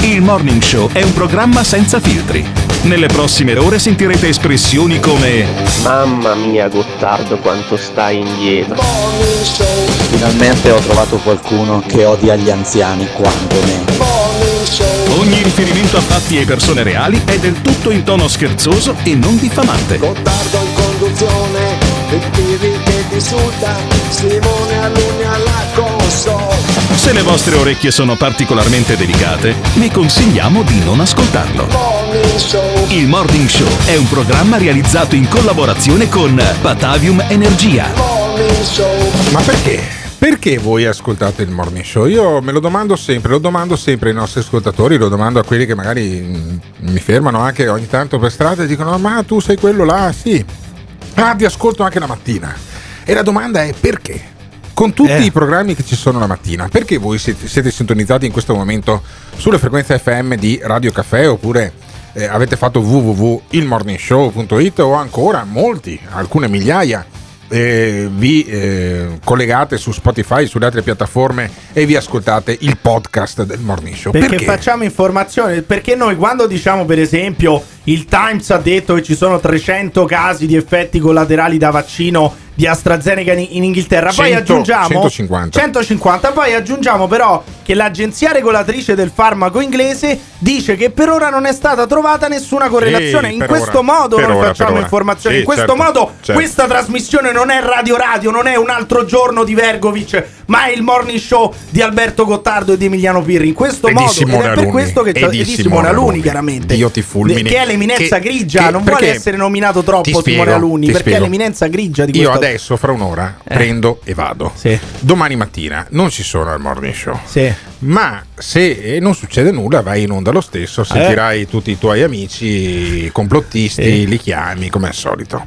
Il Morning Show è un programma senza filtri. Nelle prossime ore sentirete espressioni come Mamma mia Gottardo quanto stai indietro. Finalmente ho trovato qualcuno che odia gli anziani quanto me. Ogni riferimento a fatti e persone reali è del tutto in tono scherzoso e non diffamante. Gottardo in conduzione, il che ti insulta, Simone Alunni alla console. Se le vostre orecchie sono particolarmente delicate, vi consigliamo di non ascoltarlo. Il Morning Show è un programma realizzato in collaborazione con Batavium Energia. Ma perché? Perché voi ascoltate il morning show? Io me lo domando sempre, lo domando sempre ai nostri ascoltatori, lo domando a quelli che magari mm, mi fermano anche ogni tanto per strada e dicono ma tu sei quello là? Sì. Ah, ti ascolto anche la mattina. E la domanda è perché? Con tutti Eh. i programmi che ci sono la mattina, perché voi siete, siete sintonizzati in questo momento sulle frequenze FM di Radio Caffè oppure eh, avete fatto www.ilmorningshow.it o ancora molti, alcune migliaia eh, vi eh, collegate su Spotify, sulle altre piattaforme e vi ascoltate il podcast del Morning Show. Perché, Perché? facciamo informazione? Perché noi quando diciamo per esempio il Times ha detto che ci sono 300 casi di effetti collaterali da vaccino di AstraZeneca in, in Inghilterra, poi 100, aggiungiamo 150. 150, poi aggiungiamo però che l'agenzia regolatrice del farmaco inglese dice che per ora non è stata trovata nessuna correlazione. Sì, in questo ora, modo noi ora, facciamo informazione. Sì, in questo certo, modo certo. questa trasmissione non è Radio Radio, non è un altro giorno di Vergovic, ma è il morning show di Alberto Gottardo e di Emiliano Pirri. In questo E modo ed è per questo che c'è- di Simone Alunni. chiaramente. Dio ti fulmini. Che è l'eminenza Che- grigia, che- non vuole essere nominato troppo Simone ti perché spiego. è l'eminenza grigia di Io questo adesso fra un'ora Eh. prendo e vado. Sì. Domani mattina non ci sono al morning show. Sì. Ma se non succede nulla, vai in onda lo stesso, sentirai tutti i tuoi amici complottisti, Eh. Sì. li chiami come al solito.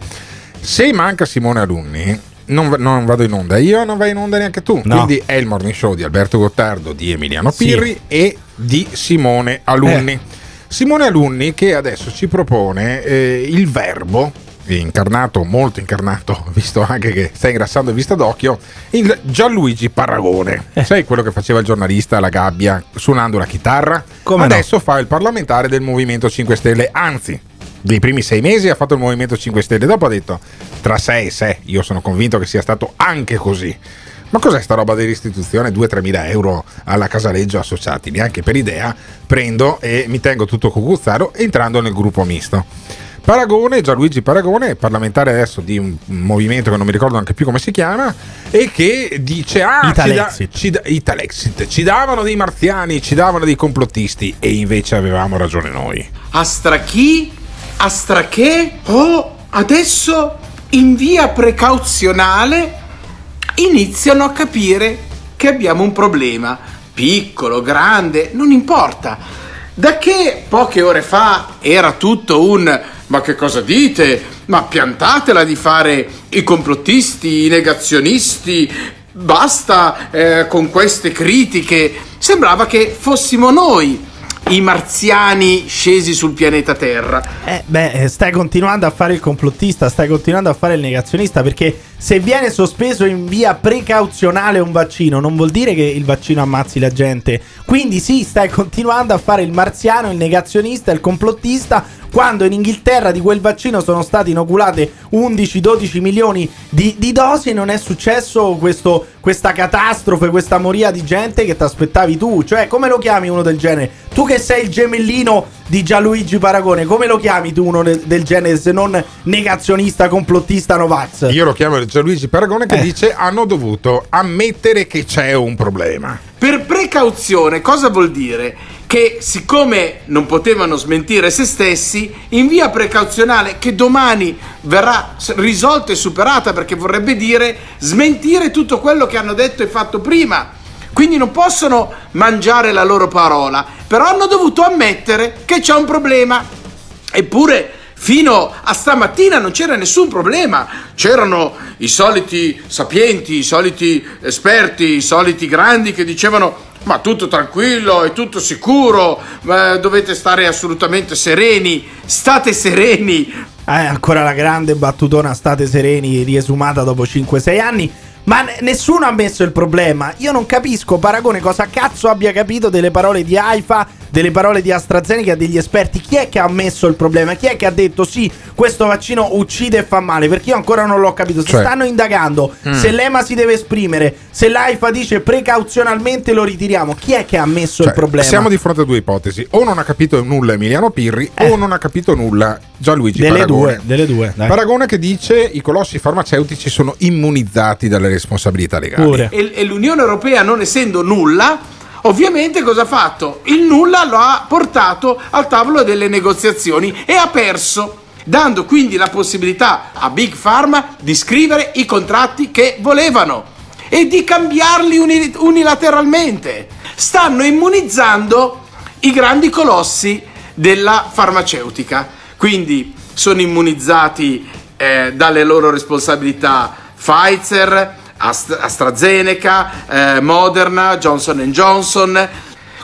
Se manca Simone Alunni, non, non vado in onda io, non vai in onda neanche tu. No. Quindi è il morning show di Alberto Gottardo, di Emiliano Sì. Pirri e di Simone Alunni. Simone Alunni che adesso ci propone eh, il verbo incarnato, molto incarnato, <laughs> visto anche che sta ingrassando in vista d'occhio, il Gianluigi Paragone. Eh. Sai quello che faceva il giornalista alla gabbia suonando la chitarra? Come no? Adesso fa il parlamentare del Movimento 5 Stelle, anzi, dei primi sei mesi ha fatto il Movimento 5 Stelle, dopo ha detto tra sé e sé, io sono convinto che sia stato anche così. Ma cos'è sta roba di restituzione? 2-3 mila euro alla Casaleggio associati? Neanche per idea, prendo e mi tengo tutto cucuzzaro entrando nel gruppo misto. Paragone, Gianluigi Paragone, parlamentare adesso di un movimento che non mi ricordo neanche più come si chiama, e che dice: Ah, ci, da- Italexit. ci da- Italexit, ci davano dei marziani, ci davano dei complottisti, e invece avevamo ragione noi. Astra chi? Astra che? Oh, adesso in via precauzionale iniziano a capire che abbiamo un problema. piccolo, grande, non importa. Da che poche ore fa era tutto un ma che cosa dite? Ma piantatela di fare i complottisti, i negazionisti, basta eh, con queste critiche. Sembrava che fossimo noi i marziani scesi sul pianeta Terra. Eh, beh, stai continuando a fare il complottista, stai continuando a fare il negazionista perché se viene sospeso in via precauzionale un vaccino non vuol dire che il vaccino ammazzi la gente. Quindi sì, stai continuando a fare il marziano, il negazionista, il complottista quando in Inghilterra di quel vaccino sono state inoculate 11-12 milioni di, di, dosi e non è successo questo, questa catastrofe, questa moria di gente che ti aspettavi tu. Cioè, come lo chiami uno del genere? Tu che sei il gemellino di Gianluigi Paragone, come lo chiami tu uno del genere se non negazionista, complottista, Novax? Io lo chiamo Gianluigi Paragone che eh. dice hanno dovuto ammettere che c'è un problema. Per precauzione, cosa vuol dire? Che siccome non potevano smentire se stessi, in via precauzionale, che domani verrà risolta e superata, perché vorrebbe dire smentire tutto quello che hanno detto e fatto prima. Quindi non possono mangiare la loro parola, però hanno dovuto ammettere che c'è un problema. Eppure fino a stamattina non c'era nessun problema, c'erano i soliti sapienti, i soliti esperti, i soliti grandi che dicevano ma tutto tranquillo, è tutto sicuro, dovete stare assolutamente sereni, state sereni. Eh, ancora la grande battutona state sereni riesumata dopo 5-6 anni. Ma nessuno ha messo il problema. Io non capisco, Paragone, cosa cazzo abbia capito delle parole di AIFA, delle parole di AstraZeneca e degli esperti. Chi è che ha messo il problema? Chi è che ha detto sì, questo vaccino uccide e fa male? Perché io ancora non l'ho capito. Se cioè. stanno indagando, mm. se l'EMA si deve esprimere, se l'AIFA dice precauzionalmente lo ritiriamo, chi è che ha messo cioè, il problema? Siamo di fronte a due ipotesi. O non ha capito nulla Emiliano Pirri, eh. o non ha capito nulla Gianluigi delle Paragone. Due, delle due. Dai. Paragone che dice i colossi farmaceutici sono immunizzati dalle responsabilità legali. E, e l'Unione Europea, non essendo nulla, ovviamente cosa ha fatto? Il nulla lo ha portato al tavolo delle negoziazioni e ha perso dando quindi la possibilità a Big Pharma di scrivere i contratti che volevano e di cambiarli unilateralmente. Stanno immunizzando i grandi colossi della farmaceutica. Quindi sono immunizzati eh, dalle loro responsabilità Pfizer, Ast- AstraZeneca, eh, Moderna, Johnson Johnson.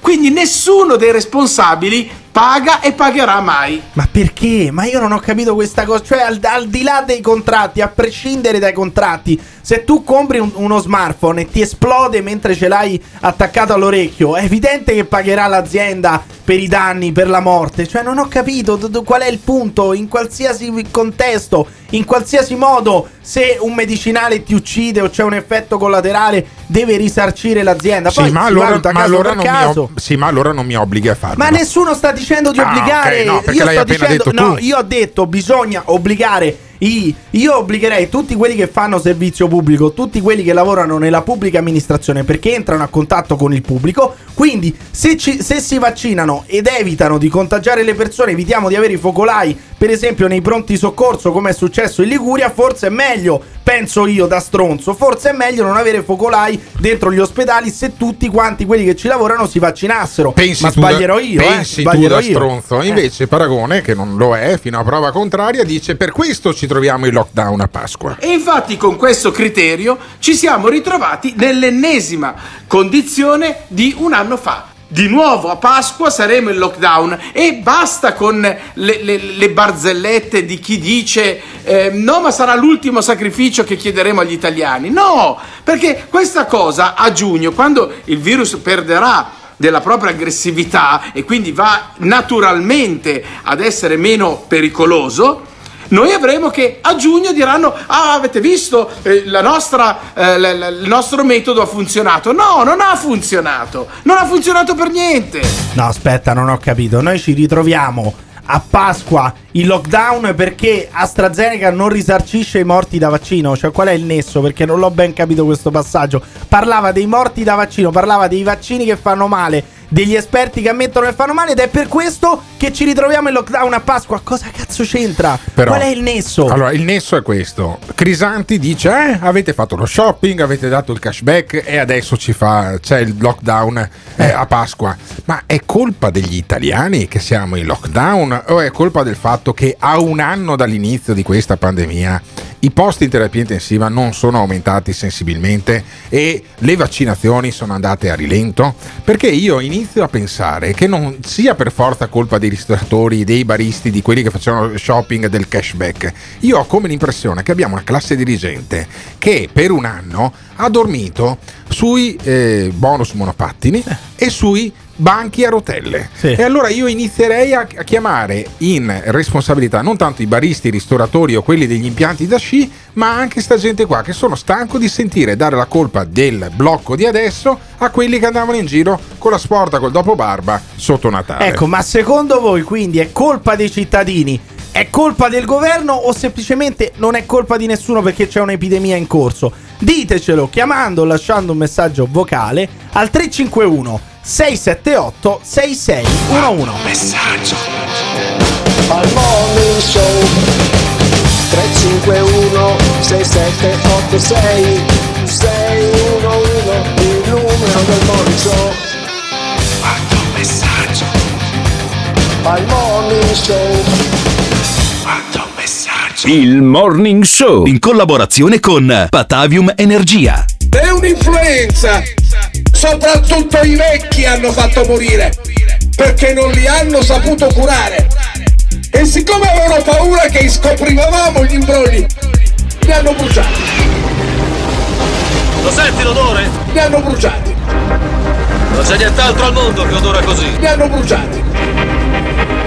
Quindi nessuno dei responsabili paga e pagherà mai. Ma perché? Ma io non ho capito questa cosa. Cioè, al, al di là dei contratti, a prescindere dai contratti, se tu compri un, uno smartphone e ti esplode mentre ce l'hai attaccato all'orecchio, è evidente che pagherà l'azienda per i danni, per la morte. Cioè, non ho capito d- d- qual è il punto. In qualsiasi contesto, in qualsiasi modo, se un medicinale ti uccide o c'è un effetto collaterale, deve risarcire l'azienda. Poi sì, ma allora, ma allora non mi ob- sì, ma allora non mi obblighi a farlo. Ma nessuno sta dicendo di ah, obbligare. Okay, no, io sto dicendo, no, tu. io ho detto bisogna obbligare io obbligherei tutti quelli che fanno servizio pubblico, tutti quelli che lavorano nella pubblica amministrazione perché entrano a contatto con il pubblico. Quindi, se, ci, se si vaccinano ed evitano di contagiare le persone, evitiamo di avere i focolai, per esempio nei pronti soccorso, come è successo in Liguria, forse è meglio, penso io da stronzo, forse è meglio non avere focolai dentro gli ospedali se tutti quanti quelli che ci lavorano si vaccinassero. Pensi Ma tu da- sbaglierò io, pensi eh, tu sbaglierò da io. stronzo. Eh. Invece Paragone, che non lo è, fino a prova contraria, dice per questo ci troviamo in lockdown a Pasqua. E infatti con questo criterio ci siamo ritrovati nell'ennesima condizione di un anno fa. Di nuovo a Pasqua saremo in lockdown e basta con le, le- le barzellette di chi dice eh, no ma sarà l'ultimo sacrificio che chiederemo agli italiani. No, perché questa cosa a giugno, quando il virus perderà della propria aggressività e quindi va naturalmente ad essere meno pericoloso, noi avremo che a giugno diranno ah avete visto eh, nostra, eh, il nostro metodo ha funzionato no non ha funzionato non ha funzionato per niente No, aspetta, non ho capito. Noi ci ritroviamo a Pasqua in lockdown perché AstraZeneca non risarcisce i morti da vaccino. Cioè, qual è il nesso? Perché non l'ho ben capito questo passaggio. Parlava dei morti da vaccino, parlava dei vaccini che fanno male, degli esperti che ammettono che fanno male ed è per questo che ci ritroviamo in lockdown a Pasqua. Cosa cazzo c'entra? Però- Qual è il nesso? Allora, il nesso è questo. Crisanti dice: eh, avete fatto lo shopping, avete dato il cashback e adesso ci fa, c'è il lockdown eh, a Pasqua. Ma è colpa degli italiani che siamo in lockdown o è colpa del fatto che a un anno dall'inizio di questa pandemia i posti in terapia intensiva non sono aumentati sensibilmente e le vaccinazioni sono andate a rilento? Perché io inizio a pensare che non sia per forza colpa dei ristoratori, dei baristi, di quelli che facevano shopping del cashback. Io ho come l'impressione che abbiamo una classe dirigente che per un anno ha dormito sui eh, bonus monopattini e sui banchi a rotelle. E allora io inizierei a, a chiamare in responsabilità non tanto i baristi, i ristoratori o quelli degli impianti da sci, ma anche sta gente qua che sono stanco di sentire dare la colpa del blocco di adesso a quelli che andavano in giro con la sporta col dopo barba sotto Natale. Ecco, ma secondo voi quindi è colpa dei cittadini? È colpa del governo o semplicemente non è colpa di nessuno perché c'è un'epidemia in corso? Ditecelo chiamando o lasciando un messaggio vocale al 351 678 6611. Messaggio. Al morning show. 351 6786 611 il numero del morning show. Un messaggio. Al morning show. Un messaggio. Il Morning Show. In collaborazione con Patavium Energia. È un'influenza! Soprattutto i vecchi hanno fatto morire perché non li hanno saputo curare. E siccome avevano paura che scoprivamo gli imbrogli, li hanno bruciati. Lo senti l'odore? Li hanno bruciati. Non c'è nient'altro al mondo che odora così. Li hanno bruciati.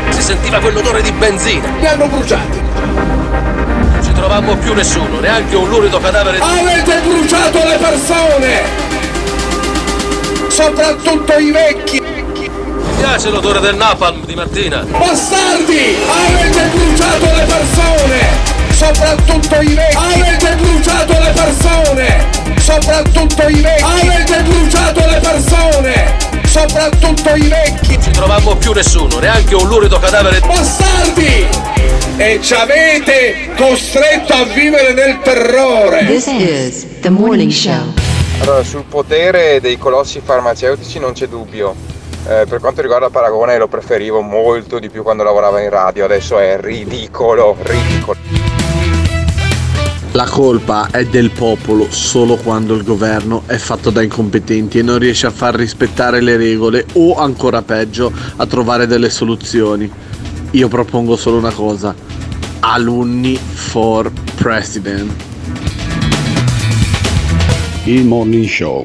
Si sentiva quell'odore di benzina. Li hanno bruciati. Non ci trovammo più nessuno, neanche un lurido cadavere. Avete bruciato le persone! Soprattutto i vecchi! Mi piace l'odore del napalm di mattina. Bastardi! Avete bruciato le persone! Soprattutto i vecchi! Avete bruciato le persone! Soprattutto i vecchi! Avete bruciato le persone! Soprattutto i vecchi! Non ci trovammo più nessuno, neanche un lurido cadavere di... Bastardi! E ci avete costretto a vivere nel terrore! This is the morning show. Allora, sul potere dei colossi farmaceutici non c'è dubbio. Eh, per quanto riguarda Paragone lo preferivo molto di più quando lavorava in radio, adesso è ridicolo, ridicolo. La colpa è del popolo solo quando il governo è fatto da incompetenti e non riesce a far rispettare le regole o ancora peggio a trovare delle soluzioni. Io propongo solo una cosa. Alunni for president. Il Morning Show.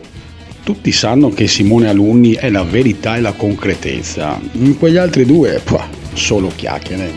Tutti sanno che Simone Alunni è la verità e la concretezza. In quegli altri due, pah, solo chiacchiere.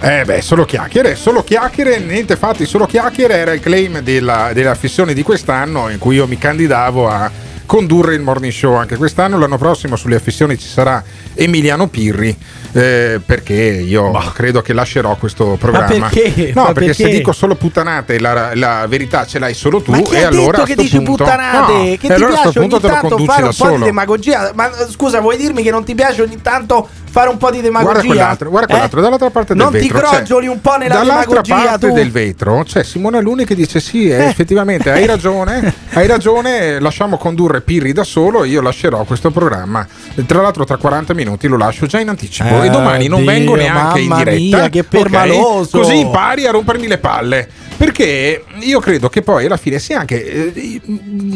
Eh beh, solo chiacchiere, solo chiacchiere, niente fatti, solo chiacchiere era il claim della, della fissione di quest'anno in cui io mi candidavo a condurre il morning show anche quest'anno. L'anno prossimo sulle affissioni ci sarà Emiliano Pirri. eh, perché io credo che lascerò questo programma. perché? No, Ma perché, se perché? dico solo puttanate, la, la verità ce l'hai solo tu. Ma chi e ha allora detto che dici punto, puttanate? No, che ti allora piace ogni tanto fare un po' di demagogia? Ma scusa, vuoi dirmi che non ti piace ogni tanto fare un po' di demagogia? Guarda quell'altro, guarda Eh? quell'altro, dall'altra parte del Non ti vetro. c'è- crogioli un po' nella dall'altra demagogia parte tu? del vetro c'è Simone Aluni che dice: Sì, eh, effettivamente hai <laughs> ragione, hai ragione. Lasciamo condurre Pirri da solo. Io lascerò questo programma. Tra l'altro, tra 40 minuti lo lascio già in anticipo. Eh, e domani non Dio, vengo neanche in diretta. mia, che permaloso. Così impari a rompermi le palle. Perché io credo che poi alla fine sia anche eh,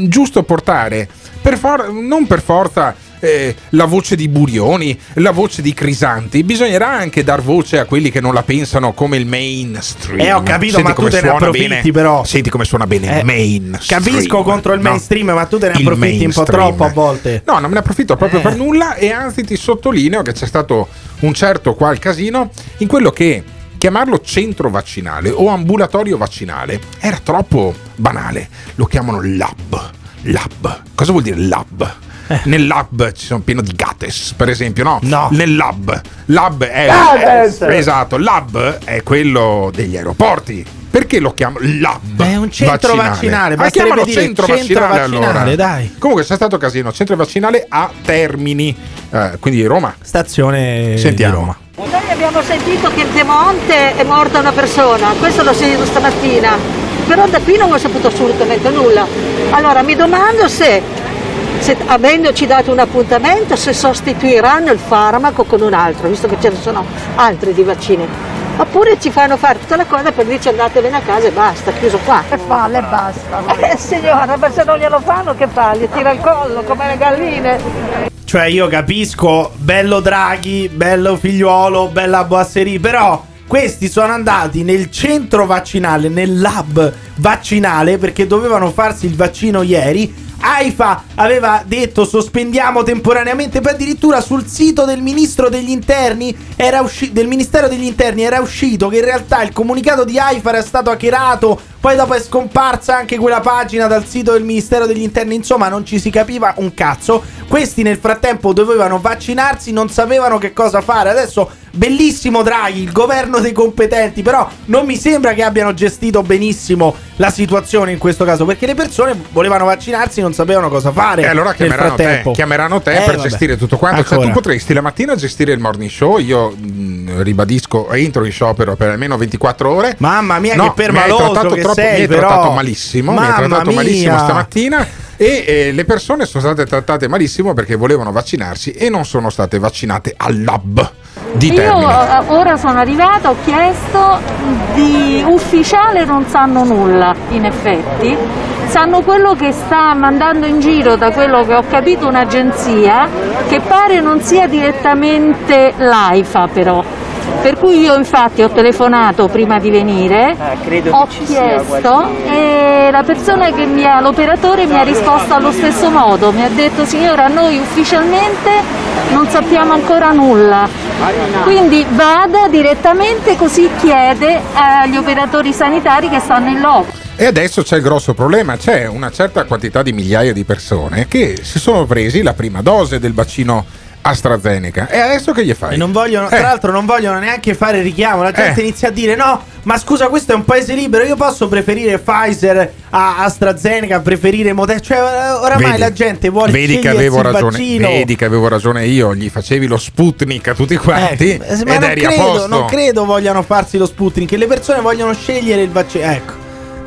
giusto portare, per for- non per forza eh, la voce di Burioni, la voce di Crisanti, bisognerà anche dar voce a quelli che non la pensano come il mainstream. Eh, ho capito, Senti ma tu te ne approfitti, bene. però. Senti come suona bene Eh, mainstream. Capisco contro il No. mainstream, ma tu te ne approfitti un po' troppo a volte. No, non me ne approfitto proprio Eh. per nulla e anzi ti sottolineo che c'è stato un certo qual casino in quello che chiamarlo centro vaccinale o ambulatorio vaccinale era troppo banale. Lo chiamano lab. Lab. Cosa vuol dire lab? Eh. Nel lab ci sono pieno di gates, per esempio, no? No. Nel lab. Lab è Gates! Esatto, lab è quello degli aeroporti. Perché lo chiamo lab? È un centro vaccinale, Ma basterebbe chiamalo dire centro, centro vaccinale, vaccinale, allora. dai. Comunque c'è stato casino, centro vaccinale a Termini, eh, quindi Roma. Stazione Sentiamo. di Roma. Noi abbiamo sentito che in Piemonte è morta una persona, questo l'ho sentito stamattina, però da qui non ho saputo assolutamente nulla. Allora mi domando se, se avendoci dato un appuntamento, se sostituiranno il farmaco con un altro, visto che ce ne sono altri di vaccini. Oppure ci fanno fare tutta la cosa per dirci andatevene a casa e basta, chiuso qua. Che palle e basta. Eh signora, ma se non glielo fanno che fa? Gli tira il collo come le galline. Cioè, io capisco, bello Draghi, bello figliuolo, bella Boasserie, però questi sono andati nel centro vaccinale, nel lab vaccinale, perché dovevano farsi il vaccino ieri. AIFA aveva detto sospendiamo temporaneamente, poi addirittura sul sito del ministro degli interni era usci- del Ministero degli Interni era uscito che in realtà il comunicato di AIFA era stato hackerato, poi dopo è scomparsa anche quella pagina dal sito del Ministero degli Interni, insomma non ci si capiva un cazzo. Questi nel frattempo dovevano vaccinarsi, non sapevano che cosa fare. Adesso bellissimo Draghi, il governo dei competenti, però non mi sembra che abbiano gestito benissimo la situazione in questo caso, perché le persone volevano vaccinarsi, non sapevano cosa fare. E allora chiameranno te, chiameranno te Eh, per vabbè. gestire tutto quanto. Cioè, Ancora. tu potresti la mattina gestire il morning show. Io mh, ribadisco, entro in sciopero per almeno 24 ore. Mamma mia, No, che permaloso che troppo- sei, Mi hai però. trattato malissimo. mi hai Mamma trattato malissimo mia. stamattina. E eh, le persone sono state trattate malissimo perché volevano vaccinarsi e non sono state vaccinate al lab di Io Termini. eh, ora sono arrivata, ho chiesto di ufficiale non sanno nulla, in effetti. Sanno quello che sta mandando in giro, da quello che ho capito, un'agenzia che pare non sia direttamente l'AIFA però. Per cui io infatti ho telefonato prima di venire, ho chiesto e la persona che mi ha, l'operatore mi ha risposto allo stesso modo, mi ha detto signora noi ufficialmente non sappiamo ancora nulla, quindi vada direttamente così chiede agli operatori sanitari che stanno in loco. E adesso c'è il grosso problema, c'è una certa quantità di migliaia di persone che si sono presi la prima dose del vaccino AstraZeneca. E adesso che gli fai? Non vogliono, Eh. tra l'altro, non vogliono neanche fare richiamo. La gente Eh. inizia a dire: No, ma scusa, questo è un paese libero. Io posso preferire Pfizer a AstraZeneca, preferire Moderna. Cioè, eh, oramai Vedi- la gente vuole Vedi che avevo il ragione, vaccino. vedi che avevo ragione io, gli facevi lo Sputnik a tutti quanti Eh, ma ed non eri a credo, posto. non credo vogliano farsi lo Sputnik. Le persone vogliono scegliere il vaccino. Ecco.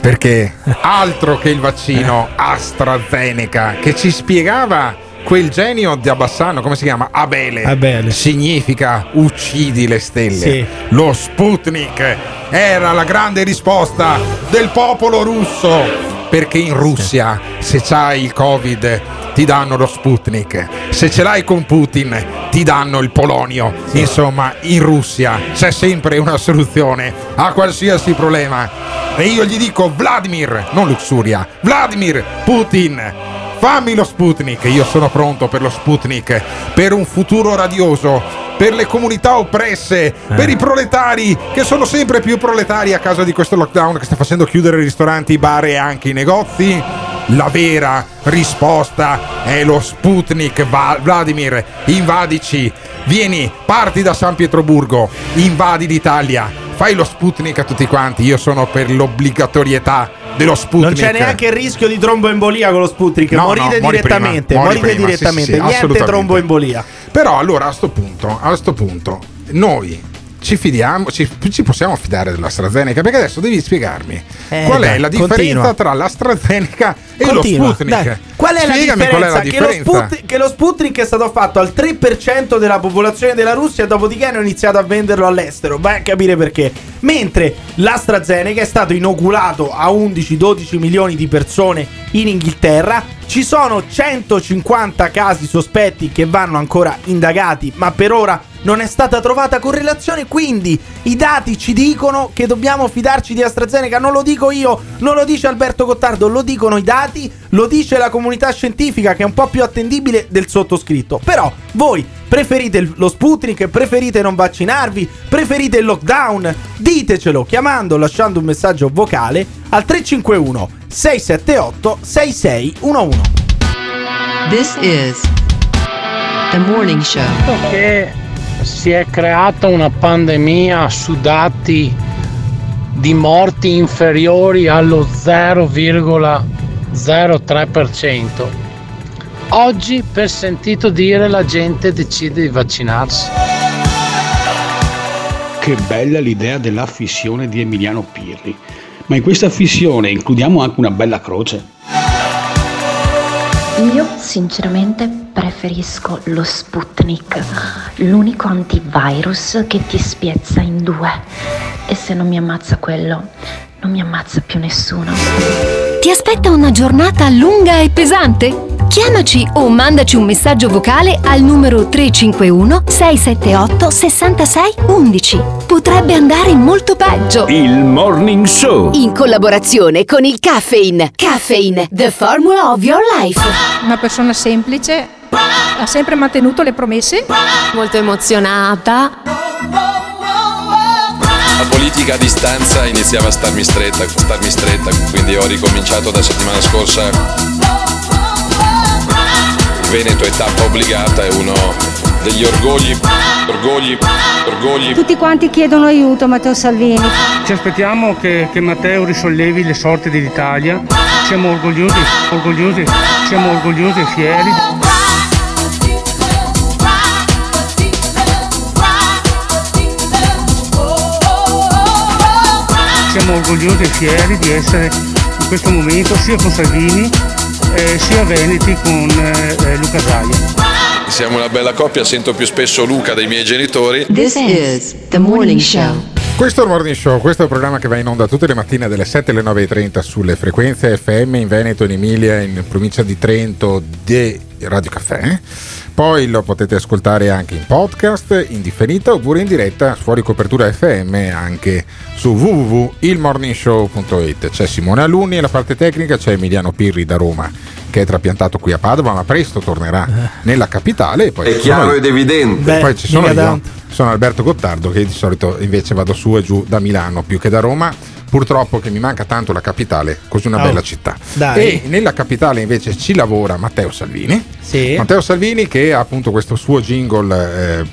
Perché altro che il vaccino <laughs> AstraZeneca che ci spiegava quel genio di Abbassano, come si chiama? Abele. Abele. Significa uccidi le stelle. Sì. Lo Sputnik era la grande risposta del popolo russo. Perché in Russia, se c'hai il Covid, ti danno lo Sputnik. Se ce l'hai con Putin, ti danno il polonio. Insomma, in Russia c'è sempre una soluzione a qualsiasi problema. E io gli dico Vladimir, non Luxuria, Vladimir Putin. Fammi lo Sputnik, io sono pronto per lo Sputnik, per un futuro radioso, per le comunità oppresse, per i proletari che sono sempre più proletari a causa di questo lockdown che sta facendo chiudere i ristoranti, i bar e anche i negozi. La vera risposta è lo Sputnik, Vladimir, invadici, vieni, parti da San Pietroburgo, invadi l'Italia, fai lo Sputnik a tutti quanti, io sono per l'obbligatorietà dello Sputnik. Non c'è neanche il rischio di tromboembolia con lo Sputnik. No, morite no, direttamente. prima, morite prima, direttamente. sì, sì, Niente tromboembolia. Però allora a sto punto, a sto punto, noi ci fidiamo, ci, ci possiamo fidare dell'AstraZeneca? Perché adesso devi spiegarmi Eh, qual è dai, la differenza continua. tra l'AstraZeneca e Continua, lo Sputnik. dai. Qual è, la Spiegami differenza? qual è la Che, lo differenza. Sput- che lo Sputnik è stato fatto al 3% della popolazione della Russia, dopodiché hanno iniziato a venderlo all'estero. Vai a capire perché. Mentre l'AstraZeneca è stato inoculato a 11-12 milioni di persone in Inghilterra. Ci sono 150 casi sospetti che vanno ancora indagati, ma per ora non è stata trovata correlazione. Quindi i dati ci dicono che dobbiamo fidarci di AstraZeneca. Non lo dico io, non lo dice Alberto Gottardo, lo dicono i dati, lo dice la comunità scientifica che è un po' più attendibile del sottoscritto. Però voi preferite lo Sputnik, preferite non vaccinarvi, preferite il lockdown? Ditecelo chiamando lasciando un messaggio vocale al 351 678 6611. This is the morning show. che si è creata una pandemia su dati di morti inferiori allo 0,03%. Oggi per sentito dire la gente decide di vaccinarsi. Che bella l'idea della fissione di Emiliano Pirri. Ma in questa fissione includiamo anche una bella croce? Io sinceramente preferisco lo Sputnik, l'unico antivirus che ti spiezza in due. E se non mi ammazza quello, non mi ammazza più nessuno. Ti aspetta una giornata lunga e pesante? Chiamaci o mandaci un messaggio vocale al numero 351 678 66 11. Potrebbe andare molto peggio. Il Morning Show. In collaborazione con il Caffeine. Caffeine, the formula of your life. Una persona semplice, ha sempre mantenuto le promesse. Molto emozionata. La politica a distanza iniziava a starmi stretta, starmi stretta, quindi ho ricominciato da settimana scorsa. Il Veneto è tappa obbligata, è uno degli orgogli, orgogli, orgogli. Tutti quanti chiedono aiuto a Matteo Salvini. Ci aspettiamo che, che Matteo risollevi le sorti dell'Italia. Siamo orgogliosi, orgogliosi, siamo orgogliosi e fieri. Siamo orgogliosi e fieri di essere in questo momento sia con Salvini eh, sia Veneti con eh, eh, Luca Zaia. Siamo una bella coppia, sento più spesso Luca dei miei genitori. This is the morning show. Questo è il Morning Show, questo è il programma che va in onda tutte le mattine dalle 7 alle 9.30 sulle frequenze FM in Veneto, in Emilia, in provincia di Trento di Radio Caffè. Poi lo potete ascoltare anche in podcast, in differita oppure in diretta fuori copertura FM anche su www.ilmorningshow.it. C'è Simone Alunni alla parte tecnica, c'è Emiliano Pirri da Roma che è trapiantato qui a Padova, ma presto tornerà nella capitale. E poi È chiaro sono ed evidente. e poi Beh, ci sono io, tanto. sono Alberto Gottardo che di solito invece vado su e giù da Milano più che da Roma. Purtroppo che mi manca tanto la capitale, così una Oh, bella città. dai. E nella capitale invece ci lavora Matteo Salvini. Sì. Matteo Salvini che ha appunto questo suo jingle. eh,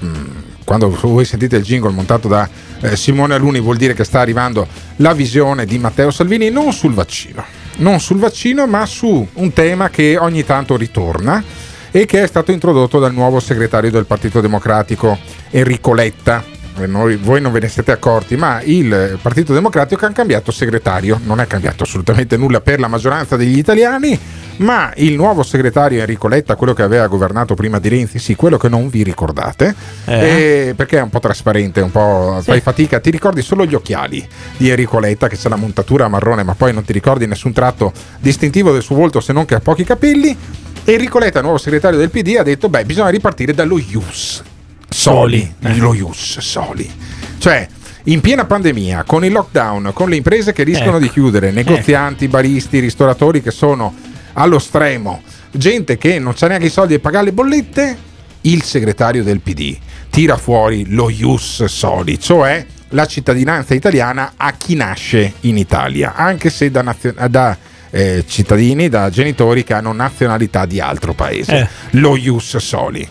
quando voi sentite il jingle montato da eh, Simone Aluni vuol dire che sta arrivando la visione di Matteo Salvini non sul vaccino, non sul vaccino ma su un tema che ogni tanto ritorna e che è stato introdotto dal nuovo segretario del Partito Democratico Enrico Letta. Eh, noi- voi non ve ne siete accorti, ma il Partito Democratico ha cambiato segretario, non è cambiato assolutamente nulla per la maggioranza degli italiani, ma il nuovo segretario Enrico Letta, quello che aveva governato prima di Renzi, sì, quello che non vi ricordate, Eh. eh, perché è un po' trasparente, un po' Sì. fai fatica, ti ricordi solo gli occhiali di Enrico Letta che c'è la montatura marrone, ma poi non ti ricordi nessun tratto distintivo del suo volto se non che ha pochi capelli. Enrico Letta, nuovo segretario del PD, ha detto: Beh, bisogna ripartire dallo IUS. Soli, lo IUS, Soli. Cioè, in piena pandemia, con il lockdown, con le imprese che rischiano Ecco. di chiudere, negozianti, baristi, ristoratori che sono allo stremo, gente che non c'ha neanche i soldi per pagare le bollette, il segretario del PD tira fuori lo IUS Soli, cioè la cittadinanza italiana a chi nasce in Italia, anche se da, nazio- da, eh, cittadini, da genitori che hanno nazionalità di altro paese. Eh. Lo Ius Soli.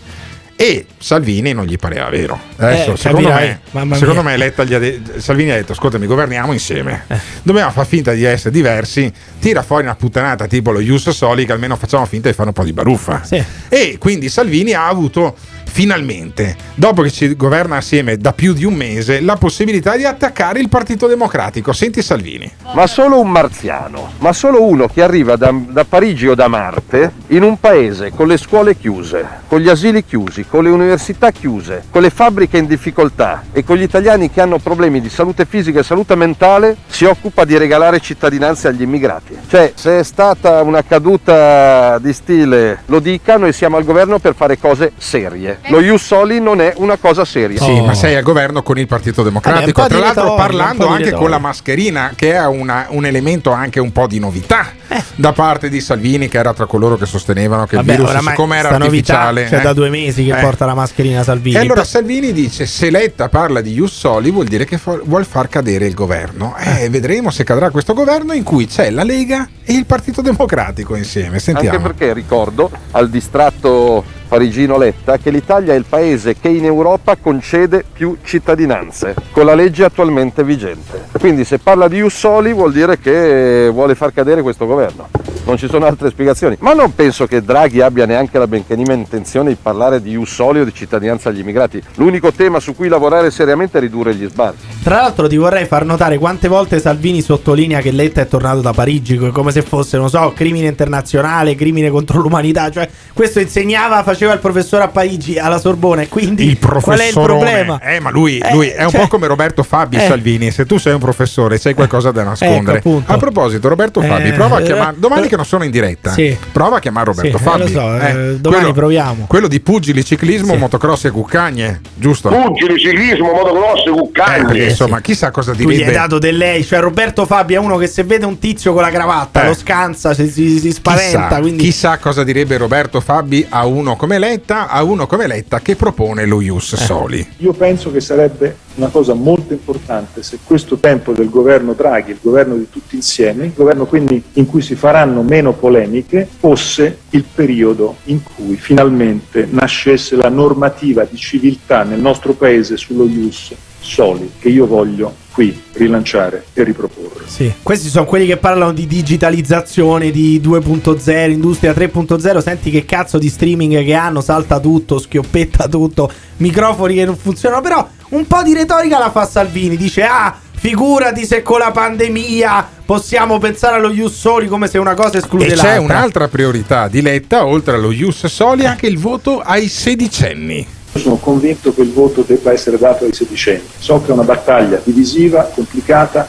E Salvini non gli pareva vero. Adesso, Eh, secondo, capirai, me, secondo me Letta gli ha de- Salvini ha detto: Ascoltami, governiamo insieme. Dobbiamo far finta di essere diversi. Tira fuori una puttanata tipo lo Ius Soli, che almeno facciamo finta di fare un po' di baruffa. E quindi Salvini ha avuto finalmente, dopo che ci governa assieme da più di un mese, la possibilità di attaccare il Partito Democratico. Senti Salvini. Ma solo un marziano, ma solo uno che arriva da, da Parigi o da Marte in un paese con le scuole chiuse, con gli asili chiusi, con le università chiuse, con le fabbriche in difficoltà e con gli italiani che hanno problemi di salute fisica e salute mentale, si occupa di regalare cittadinanze agli immigrati. Cioè, se è stata una caduta di stile, lo dica, noi siamo al governo per fare cose serie. Lo Ius Soli non è una cosa seria. Sì, ma sei al governo con il Partito Democratico. Vabbè, Tra l'altro retorica, parlando anche con la mascherina, che è una- un elemento anche un po' di novità Eh. da parte di Salvini, che era tra coloro che sostenevano che Vabbè, il virus, siccome era sta novità, artificiale. cioè eh, da due mesi che eh. porta la mascherina Salvini. E allora Salvini dice: se Letta parla di Ius Soli, vuol dire che fa- vuol far cadere il governo. Eh, vedremo se cadrà questo governo in cui c'è la Lega e il Partito Democratico insieme. Sentiamo. Anche perché ricordo al distratto Parigino Letta che l'Italia è il paese che in Europa concede più cittadinanze con la legge attualmente vigente. Quindi se parla di Ussoli vuol dire che vuole far cadere questo governo. Non ci sono altre spiegazioni. Ma non penso che Draghi abbia neanche la benché minima intenzione di parlare di Ussoli o di cittadinanza agli immigrati. L'unico tema su cui lavorare seriamente è ridurre gli sbarchi. Tra l'altro ti vorrei far notare quante volte Salvini sottolinea che Letta è tornato da Parigi come se fosse, non so, crimine internazionale, crimine contro l'umanità. Cioè, questo insegnava, faceva il professore a Parigi alla Sorbona. E quindi Il qual è il problema? Eh, ma lui, lui è un cioè- po' come Roberto Fabi Eh. Salvini. Se tu sei un professore, c'hai qualcosa da nascondere. Ecco, appunto. a proposito, Roberto Fabi, Eh, prova a eh, chiamare. Domani eh, che non sono in diretta, sì. prova a chiamare Roberto Sì, eh, Fabi. lo so, eh, domani quello, proviamo. Quello di pugili, ciclismo, motocross e cuccagne, giusto? Pugili, ciclismo, motocross, Eh, cuccagni. perché, insomma, chissà cosa Tu gli hai direbbe. dato del lei, cioè Roberto Fabi è uno che se vede un tizio con la cravatta Eh. lo scansa, si, si- si spaventa. Chissà, quindi chissà cosa direbbe Roberto Fabi a uno come Letta, a uno come Letta che propone lo Ius Eh. Soli. Io penso che sarebbe una cosa molto importante se questo tempo del governo Draghi, il governo di tutti insieme, il governo quindi in cui si faranno meno polemiche, fosse il periodo in cui finalmente nascesse la normativa di civiltà nel nostro paese sullo Ius Soli, che io voglio qui rilanciare e riproporre. Sì. Questi sono quelli che parlano di digitalizzazione, di 2.0, industria 3.0. Senti che cazzo di streaming che hanno, salta tutto, schioppetta tutto, microfoni che non funzionano. Però un po' di retorica la fa Salvini. Dice, ah, figurati se con la pandemia possiamo pensare allo Ius Soli come se una cosa esclude E l'altra. c'è un'altra priorità di Letta, oltre allo Ius Soli, anche il voto ai sedicenni. Io sono convinto che il voto debba essere dato ai sedicenni. So che è una battaglia divisiva, complicata,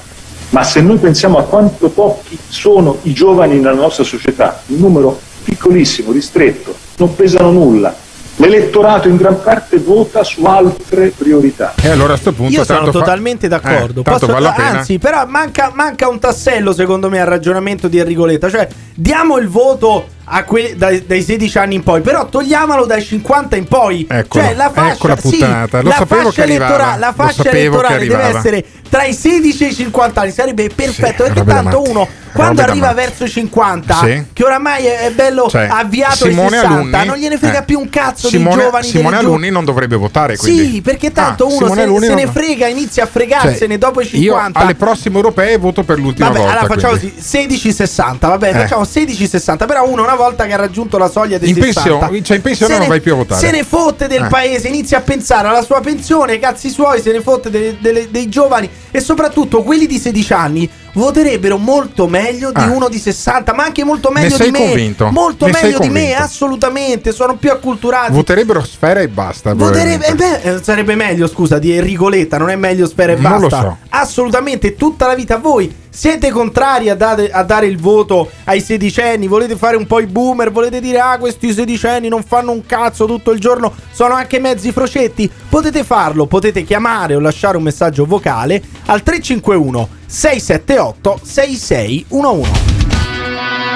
ma se noi pensiamo a quanto pochi sono i giovani nella nostra società, un numero piccolissimo, ristretto, non pesano nulla. L'elettorato in gran parte vota su altre priorità. E allora a sto punto Io sono fa- totalmente d'accordo. Eh, Posso- vale. Anzi, però manca, manca un tassello, secondo me, al ragionamento di Enrico Letta. Cioè, diamo il voto quelli dai, dai 16 anni in poi, però togliamolo dai 50 in poi. Eccolo, cioè, la fascia, ecco la sì, puttanata, lo la sapevo fascia che elettorale, la fascia elettorale deve essere tra i 16 e i 50 anni. Sarebbe perfetto. perché robe da tanto matti, uno, quando robe da arriva verso i 50, Sì. che oramai è, bello Cioè, avviato ai Simone 60, Alunni- non gliene frega eh, più un cazzo Simone, dei giovani. Simone Alunni non dovrebbe votare, quindi. Sì, perché tanto Ah, uno Simone se, Alunni se ne frega, inizia a Cioè, fregarsene dopo i 50. Io alle prossime europee voto per l'ultima Vabbè, volta. allora facciamo quindi. così 16-60. Vabbè, Eh. facciamo 16-60. Però uno, una volta che ha raggiunto la soglia dei In 60, pensione- cioè in pensione se non ne- vai più a votare. Se ne fotte del Eh. paese, inizia a pensare alla sua pensione, ai cazzi suoi, se ne fotte delle- delle- dei giovani e soprattutto quelli di 16 anni voterebbero molto meglio di Ah. uno di 60, ma anche molto Ne meglio sei di me. convinto? Molto Ne meglio di me, assolutamente. Sono più acculturati. Voterebbero Sfera e basta. Voterebbe, eh beh, eh, sarebbe meglio, scusa, di Enrico Letta, non è meglio Sfera e Non basta. so. Assolutamente, tutta la vita voi siete contrari a dare, a dare il voto ai sedicenni, volete fare un po' i boomer, volete dire ah questi sedicenni non fanno un cazzo tutto il giorno, sono anche mezzi frocetti, potete farlo, potete chiamare o lasciare un messaggio vocale al 351 678 6611.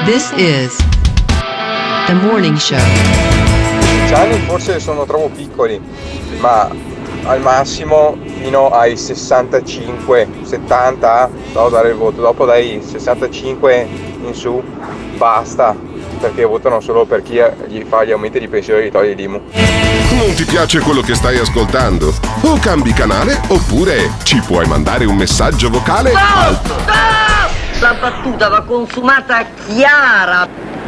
This is the morning show. 16 anni forse sono troppo piccoli, ma al massimo fino ai 65, 70 devo dare il voto, dopo dai 65 in su basta, perché votano solo per chi gli fa gli aumenti di pensione e gli toglie l'IMU. Non ti piace quello che stai ascoltando? O cambi canale oppure ci puoi mandare un messaggio vocale al La battuta va consumata chiara.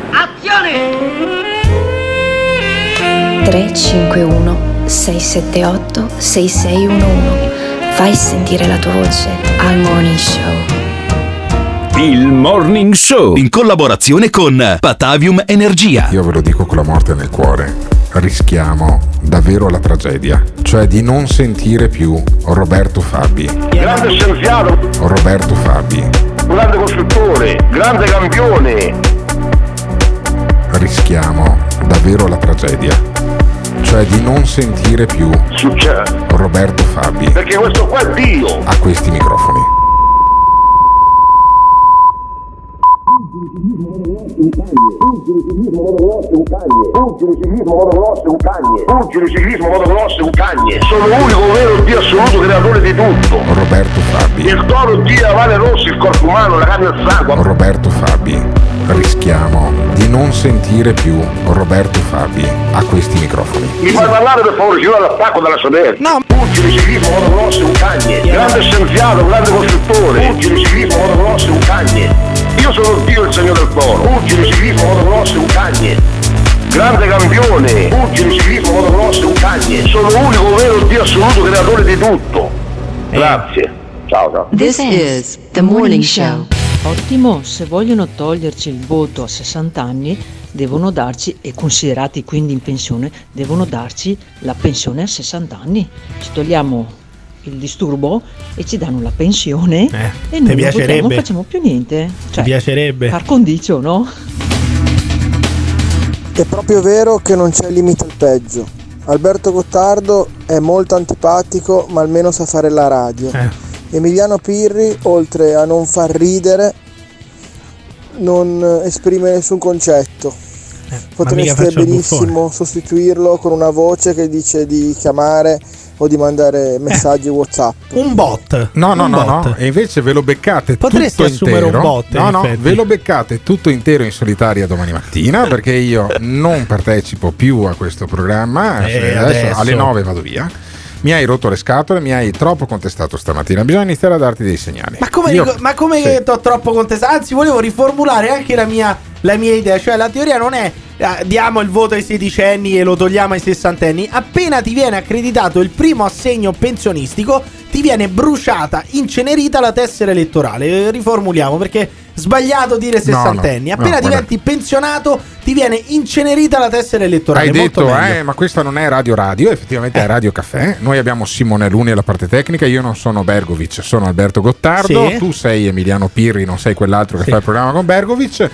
Azione! 351 678 6611 Fai sentire la tua voce al Morning Show. Il Morning Show in collaborazione con Patavium Energia. Io ve lo dico con la morte nel cuore. Rischiamo davvero la tragedia, cioè di non sentire più Roberto Fabi. Grande scienziato, Roberto Fabi. grande costruttore, grande campione. Rischiamo davvero la tragedia, cioè di non sentire più Succede. Roberto Fabi Perché questo qua è Dio. a questi microfoni. Pugili, ciclismo, motocross e cucagne. Pugili, ciclismo, motocross e cucagne. Sono l'unico vero Dio assoluto creatore di tutto. Roberto Fabi. Il toro, Dio, la vale rossa, il corpo umano, la carne e il sangue. Roberto Fabi. Rischiamo di di non sentire più Roberto Fabi a questi microfoni. Mi fai parlare per favore, io all'attacco della Soderchi. No. Pugili, ciclismo, motocross, un cagne. Grande scienziato, grande costruttore. Pugili, ciclismo, motocross, un cagne. Io sono Dio il segno del toro. Pugili, ciclismo, motocross, un cagne. Grande campione. Pugili, ciclismo, motocross, un cagne. Sono l'unico vero Dio assoluto creatore di tutto. Grazie. Ciao, ciao. This is the morning show. Ottimo, se vogliono toglierci il voto a 60 anni, devono darci, e considerati quindi in pensione, devono darci la pensione a 60 anni. Ci togliamo il disturbo e ci danno la pensione e ti noi non, votiamo, piacerebbe? non facciamo più niente. Ti piacerebbe? Par condicio, no? È proprio vero che non c'è limite al peggio. Alberto Gottardo è molto antipatico, ma almeno sa fare la radio. Eh. Emiliano Pirri, oltre a non far ridere, non esprime nessun concetto. Eh, Potreste benissimo sostituirlo con una voce che dice di chiamare o di mandare messaggi WhatsApp. <laughs> Un bot. No, no, Un no, bot. no, e invece ve lo beccate Potresti tutto assumere intero. un bot, in no, no, effetti. ve lo beccate tutto intero in solitaria domani mattina <laughs> perché io non partecipo più a questo programma. Eh, Cioè, adesso. alle 9 vado via. Mi hai rotto le scatole, mi hai troppo contestato stamattina. Bisogna iniziare a darti dei segnali. Ma come, Io- ma come sì. ti ho troppo contestato? Anzi, volevo riformulare anche la mia, la mia idea. Cioè, la teoria non è eh, diamo il voto ai sedicenni e lo togliamo ai sessantenni. Appena ti viene accreditato il primo assegno pensionistico, ti viene bruciata, incenerita la tessera elettorale. Eh, Riformuliamo perché sbagliato dire No, sessantenni. no, Appena no, diventi pensionato, ti viene incenerita la tessera elettorale. Hai detto, eh, ma questa non è Radio Radio, effettivamente è Radio Caffè. Noi abbiamo Simone Luni alla parte tecnica, io non sono Bergovic, sono Alberto Gottardo, Sì. tu sei Emiliano Pirri, non sei quell'altro che fa il programma con Bergovic.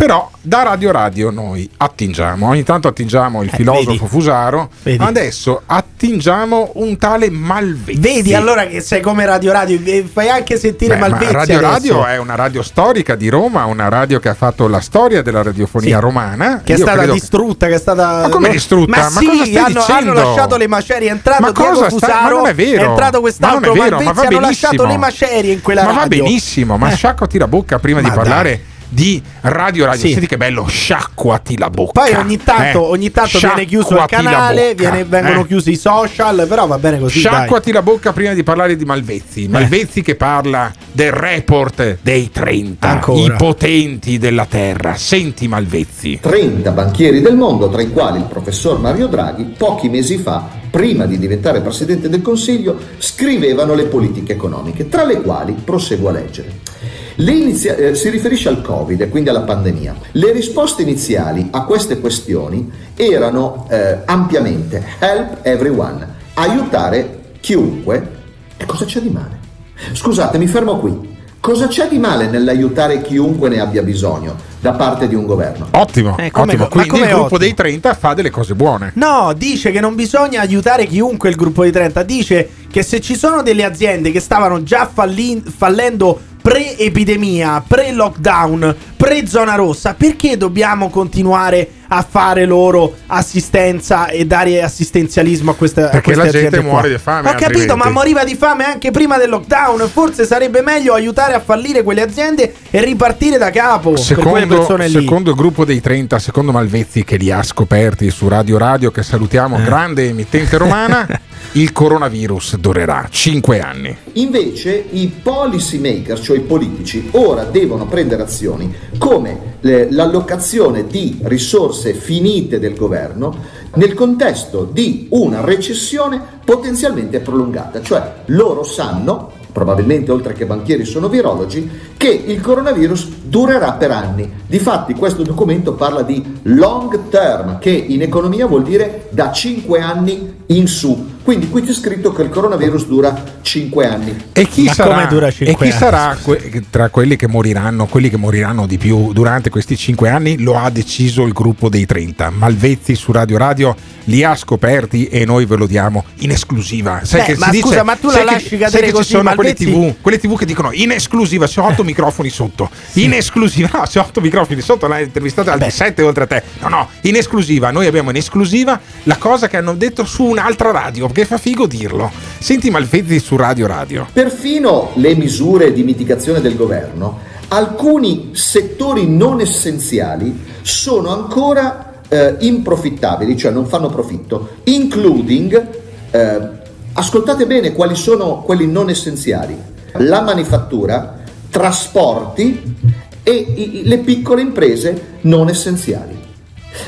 Però da Radio Radio noi attingiamo, ogni tanto attingiamo il filosofo Eh, vedi. Fusaro, Vedi. adesso attingiamo un tale Malvezzi. Vedi allora che sei come Radio Radio, e fai anche sentire Beh, ma Malvezzi Radio adesso. Radio è una radio storica di Roma, una radio che ha fatto la storia della radiofonia Sì. romana. Che è Io stata credo- distrutta, che è stata. Ma come distrutta? Ma, Ma sì, cosa stai hanno, dicendo? hanno lasciato le macerie. È entrato Ma Diego cosa sta- Fusaro. ma non è vero. È entrato quest'altro Ma non è vero, ma Malvezzi, va hanno lasciato benissimo. le macerie in quella ma va radio. benissimo, ma Eh. sciacquati la bocca prima Ma di parlare di Radio Radio. Sì. Senti che bello, sciacquati la bocca. Poi ogni tanto, Eh, ogni tanto viene chiuso il canale, bocca, viene- vengono eh. chiusi i social, però va bene così. dai. Sciacquati la bocca prima di parlare di Malvezzi. Malvezzi che parla del report dei 30, Ancora. i potenti della terra. Senti Malvezzi. 30 banchieri del mondo, tra i quali il professor Mario Draghi, pochi mesi fa, prima di diventare Presidente del Consiglio, scrivevano le politiche economiche, tra le quali proseguo a leggere. Le inizia- eh, si riferisce al Covid e quindi alla pandemia. Le risposte iniziali a queste questioni erano eh, ampiamente help everyone, aiutare chiunque. E cosa c'è di male? Scusate, mi fermo qui. Cosa c'è di male nell'aiutare chiunque ne abbia bisogno da parte di un governo? Ottimo, Eh, come- ottimo. Quindi come il gruppo ottimo? dei 30 fa delle cose buone. No, dice che non bisogna aiutare chiunque il gruppo di 30. Dice che se ci sono delle aziende che stavano già falli- fallendo pre-epidemia, pre-lockdown, pre-zona rossa, perché dobbiamo continuare a fare loro assistenza e dare assistenzialismo a queste, a Perché queste la gente aziende qua? muore di fame, Ho capito, ma moriva di fame anche prima del lockdown. Forse sarebbe meglio aiutare a fallire quelle aziende e ripartire da capo per quelle Secondo, secondo il gruppo dei 30, secondo Malvezzi che li ha scoperti su Radio Radio, che salutiamo, Eh. grande emittente romana, <laughs> il coronavirus durerà 5 anni. Invece i policy maker, cioè i politici, ora devono prendere azioni come le- l'allocazione di risorse finite del governo nel contesto di una recessione potenzialmente prolungata. Cioè loro sanno, probabilmente oltre che banchieri sono virologi, che il coronavirus durerà per anni. Difatti questo documento parla di long term, che in economia vuol dire da 5 anni in su. Quindi qui c'è scritto che il coronavirus dura 5 anni. E chi, Ma sarà, come dura e cinque chi anni? sarà que- tra quelli che moriranno, quelli che moriranno di più durante questi 5 anni? Lo ha deciso il gruppo dei 30. Malvezzi su Radio Radio li ha scoperti e noi ve lo diamo in esclusiva. Sai Beh, che ma si scusa, dice, ma tu la sai che- lasci sai cadere che così, ci sono quelle? TV, quelle TV che dicono in esclusiva, c'ho 8 microfoni sotto. In esclusiva, no, c'ho 8 microfoni sotto, l'hai intervistata altri 7 oltre a te. No, no, in esclusiva, noi abbiamo in esclusiva la cosa che hanno detto su un'altra radio, che fa figo dirlo. Senti Malvezzi su Radio Radio. Perfino le misure di mitigazione del governo alcuni settori non essenziali sono ancora eh, improfittabili, cioè non fanno profitto, including, eh, ascoltate bene quali sono quelli non essenziali, la manifattura, trasporti e i- le piccole imprese non essenziali.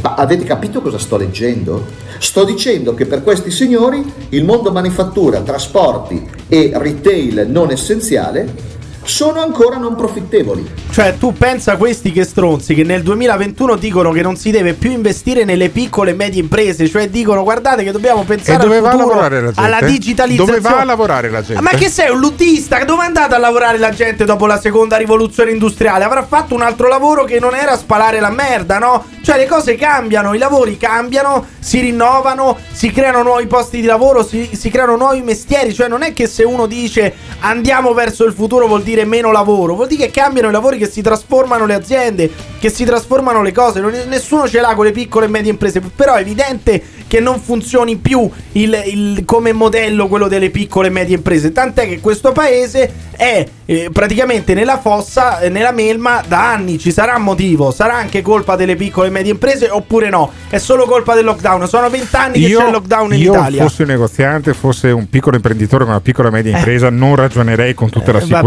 Ma avete capito cosa sto leggendo? Sto dicendo che per questi signori il mondo manifattura, trasporti e retail non essenziale sono ancora non profittevoli. Cioè, tu pensa a questi che stronzi che nel 2021 dicono che non si deve più investire nelle piccole e medie imprese, cioè dicono guardate che dobbiamo E pensare dove al va a futuro, lavorare la gente? alla digitalizzazione. Dove va a lavorare la gente? Ma che sei un luddista? Dove è andata a lavorare la gente dopo la seconda rivoluzione industriale? Avrà fatto un altro lavoro che non era spalare la merda, no? Cioè le cose cambiano, i lavori cambiano, si rinnovano, si creano nuovi posti di lavoro, si, si creano nuovi mestieri. Cioè non è che se uno dice andiamo verso il futuro vuol dire meno lavoro, vuol dire che cambiano i lavori, che si trasformano le aziende, che si trasformano le cose. Non- nessuno ce l'ha con le piccole e medie imprese, però è evidente che non funzioni più il, il- come modello quello delle piccole e medie imprese. Tant'è che questo paese è eh, praticamente nella fossa, eh, nella melma da anni. Ci sarà motivo, sarà anche colpa delle piccole e medie imprese oppure no? È solo colpa del lockdown. Sono vent'anni che c'è il lockdown in io Italia. fossi un negoziante, fosse un piccolo imprenditore con una piccola e media impresa, non ragionerei con tutta la Eh, vabbè.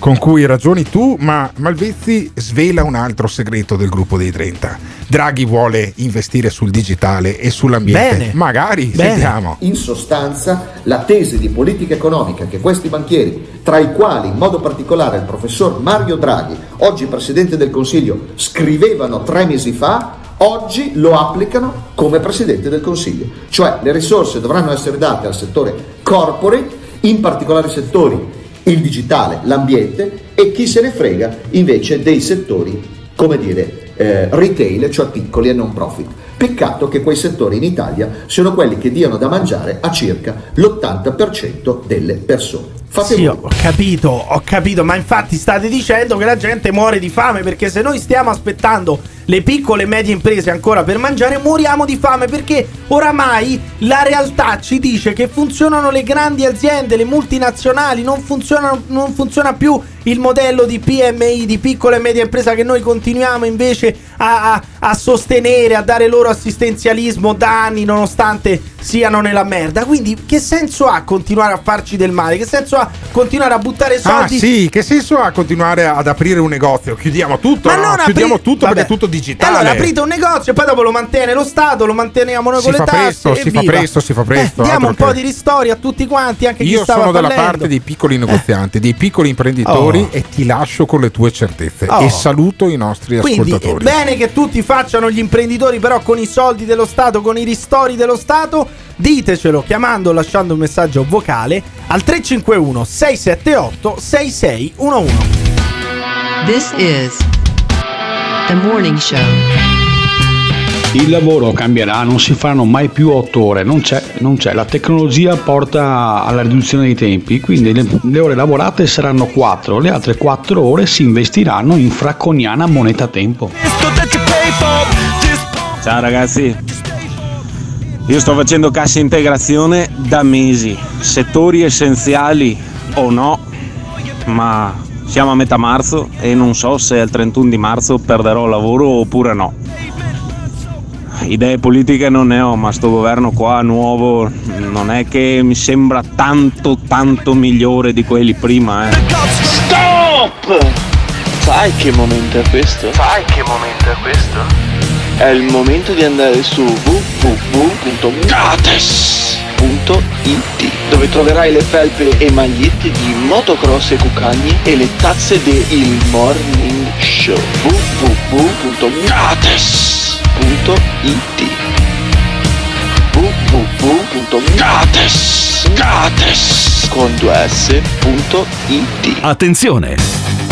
Con cui ragioni tu, ma Malvezzi svela un altro segreto del gruppo dei 30. Draghi vuole investire sul digitale e sull'ambiente. Bene. Magari, Bene. sentiamo. In sostanza, la tesi di politica economica che questi banchieri, tra i quali in modo particolare il professor Mario Draghi, oggi Presidente del Consiglio, scrivevano tre mesi fa, oggi lo applicano come Presidente del Consiglio. Cioè le risorse dovranno essere date al settore corporate, in particolari settori il digitale, l'ambiente e chi se ne frega invece dei settori, come dire, eh, retail, cioè piccoli e non profit. Peccato che quei settori in Italia siano quelli che diano da mangiare a circa l'80% delle persone. Fate Sì, voi. ho capito, ho capito, ma infatti state dicendo che la gente muore di fame perché se noi stiamo aspettando le piccole e medie imprese ancora per mangiare, moriamo di fame perché oramai la realtà ci dice che funzionano le grandi aziende, le multinazionali, non, non funziona più il modello di PMI, di piccola e media impresa che noi continuiamo invece a, a- a sostenere, a dare loro assistenzialismo da anni nonostante siano nella merda. Quindi che senso ha continuare a farci del male? Che senso ha continuare a buttare Ah soldi? sì, che senso ha continuare ad aprire un negozio? Chiudiamo tutto, Ma no? non apri- chiudiamo tutto Vabbè. perché è tutto digitale. Allora aprite un negozio e poi dopo lo mantiene lo Stato, lo manteniamo noi Si con le tasse. presto, si fa presto, si fa presto, Eh, diamo un po' che- di ristori a tutti quanti, anche chi Io stava sono dalla parte dei piccoli negozianti, dei piccoli imprenditori Oh. e ti lascio con le tue certezze. Oh. E saluto i nostri Quindi è ascoltatori. bene che tutti facciano gli imprenditori, però con i soldi dello Stato, con i ristori dello Stato. Ditecelo chiamando o lasciando un messaggio vocale al 351 678 6611. This is the morning show. Il lavoro cambierà, non si faranno mai più otto ore, non c'è, non c'è. La tecnologia porta alla riduzione dei tempi, quindi le, le ore lavorate saranno quattro, le altre quattro ore si investiranno in fracconiana moneta tempo. Ciao ragazzi, io sto facendo cassa integrazione da mesi, settori essenziali o no, ma siamo a metà marzo e non so se al 31 di marzo perderò lavoro oppure no. Idee politiche non ne ho, ma sto governo qua nuovo non è che mi sembra tanto tanto migliore di quelli prima, eh. Stop! Sai che momento è questo? Sai che momento è questo? È il momento di andare su www.gates.it dove troverai le felpe e magliette di motocross e cucagni e le tazze del Morning Show. www.gates.it www.gates Gates con 2s.it Attenzione!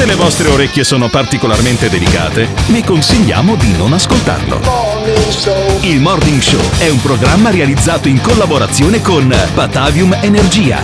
Se le vostre orecchie sono particolarmente delicate, vi consigliamo di non ascoltarlo. Il Morning Show è un programma realizzato in collaborazione con Batavium Energia.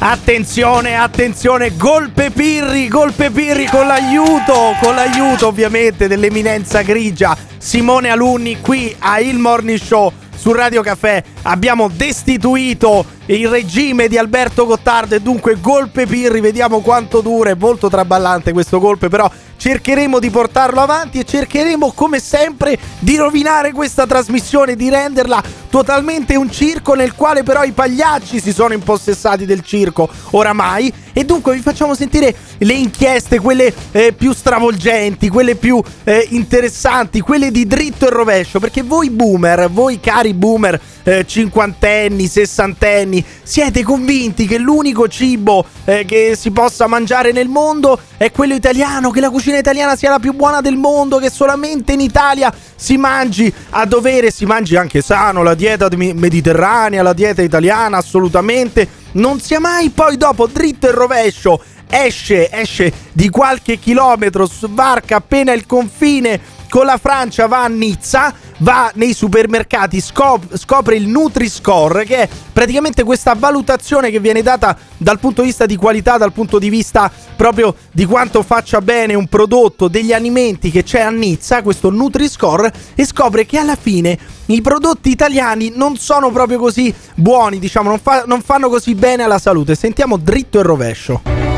Attenzione, attenzione, golpe Pirri, golpe Pirri con l'aiuto, con l'aiuto ovviamente dell'eminenza grigia Simone Alunni qui a Il Morning Show su Radio Caffè. Abbiamo destituito il regime di Alberto Gottardo e dunque golpe Pirri, vediamo quanto dura, è molto traballante questo golpe, però cercheremo di portarlo avanti e cercheremo come sempre di rovinare questa trasmissione, di renderla totalmente un circo nel quale però i pagliacci si sono impossessati del circo oramai e dunque vi facciamo sentire le inchieste, quelle eh, più stravolgenti, quelle più eh, interessanti, quelle di dritto e rovescio, perché voi boomer, voi cari boomer eh, cinquantenni, sessantenni, siete convinti che l'unico cibo eh, che si possa mangiare nel mondo è quello italiano, che la cucina italiana sia la più buona del mondo, che solamente in Italia si mangi a dovere, si mangi anche sano, la dieta mediterranea, la dieta italiana, assolutamente. Non sia mai poi dopo dritto e rovescio. Esce, esce di qualche chilometro, sbarca appena il confine con la Francia, va a Nizza, va nei supermercati, scop- scopre il Nutri-Score, che è praticamente questa valutazione che viene data dal punto di vista di qualità, dal punto di vista proprio di quanto faccia bene un prodotto, degli alimenti che c'è a Nizza, questo Nutri-Score, e scopre che alla fine i prodotti italiani non sono proprio così buoni, diciamo, non, fa- non fanno così bene alla salute. Sentiamo dritto e rovescio.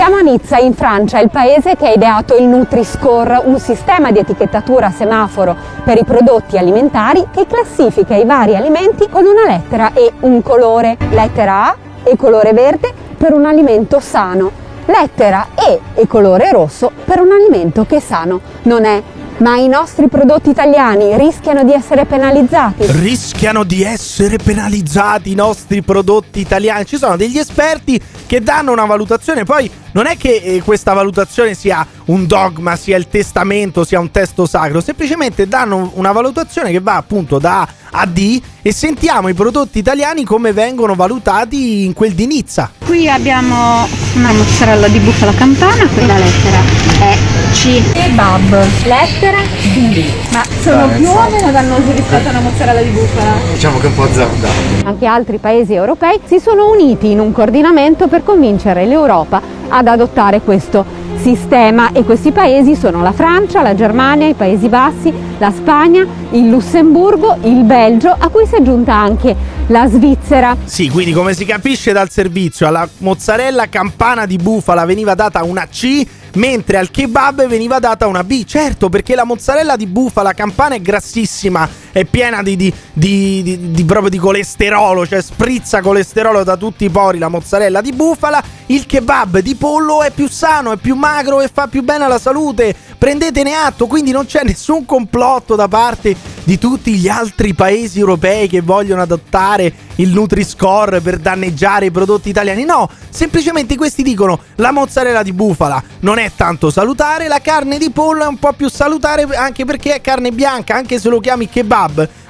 Siamo a Nizza, in Francia, il paese che ha ideato il Nutri-Score, un sistema di etichettatura a semaforo per i prodotti alimentari che classifica i vari alimenti con una lettera e un colore. Lettera A e colore verde per un alimento sano. Lettera E e colore rosso per un alimento che sano non è. Ma i nostri prodotti italiani rischiano di essere penalizzati. rischiano di essere penalizzati i nostri prodotti italiani. Ci sono degli esperti che danno una valutazione, poi non è che eh, questa valutazione sia un dogma, sia il testamento, sia un testo sacro, semplicemente danno una valutazione che va appunto da A a D e sentiamo i prodotti italiani come vengono valutati in quel di Nizza. Qui abbiamo una mozzarella di bufala campana, quella lettera è C. Kebab, lettera D. Ma sono Dai, più o sì. meno dannosi rispetto a una mozzarella di bufala? Diciamo che è un po' azzardato. Anche altri paesi europei si sono uniti in un coordinamento per convincere l'Europa ad adottare questo sistema e questi paesi sono la Francia, la Germania, i Paesi Bassi, la Spagna, il Lussemburgo, il Belgio, a cui si è aggiunta anche la Svizzera. Sì, quindi come si capisce dal servizio, alla mozzarella campana di bufala veniva data una C, mentre al kebab veniva data una B. Certo, perché la mozzarella di bufala campana è grassissima, è piena di, di- di- di- proprio di colesterolo, cioè sprizza colesterolo da tutti i pori la mozzarella di bufala. Il kebab di pollo è più sano, è più magro e fa più bene alla salute. Prendetene atto, quindi non c'è nessun complotto da parte di tutti gli altri paesi europei che vogliono adottare il Nutri-Score per danneggiare i prodotti italiani. No, semplicemente questi dicono la mozzarella di bufala non è tanto salutare, la carne di pollo è un po' più salutare anche perché è carne bianca, anche se lo chiami kebab,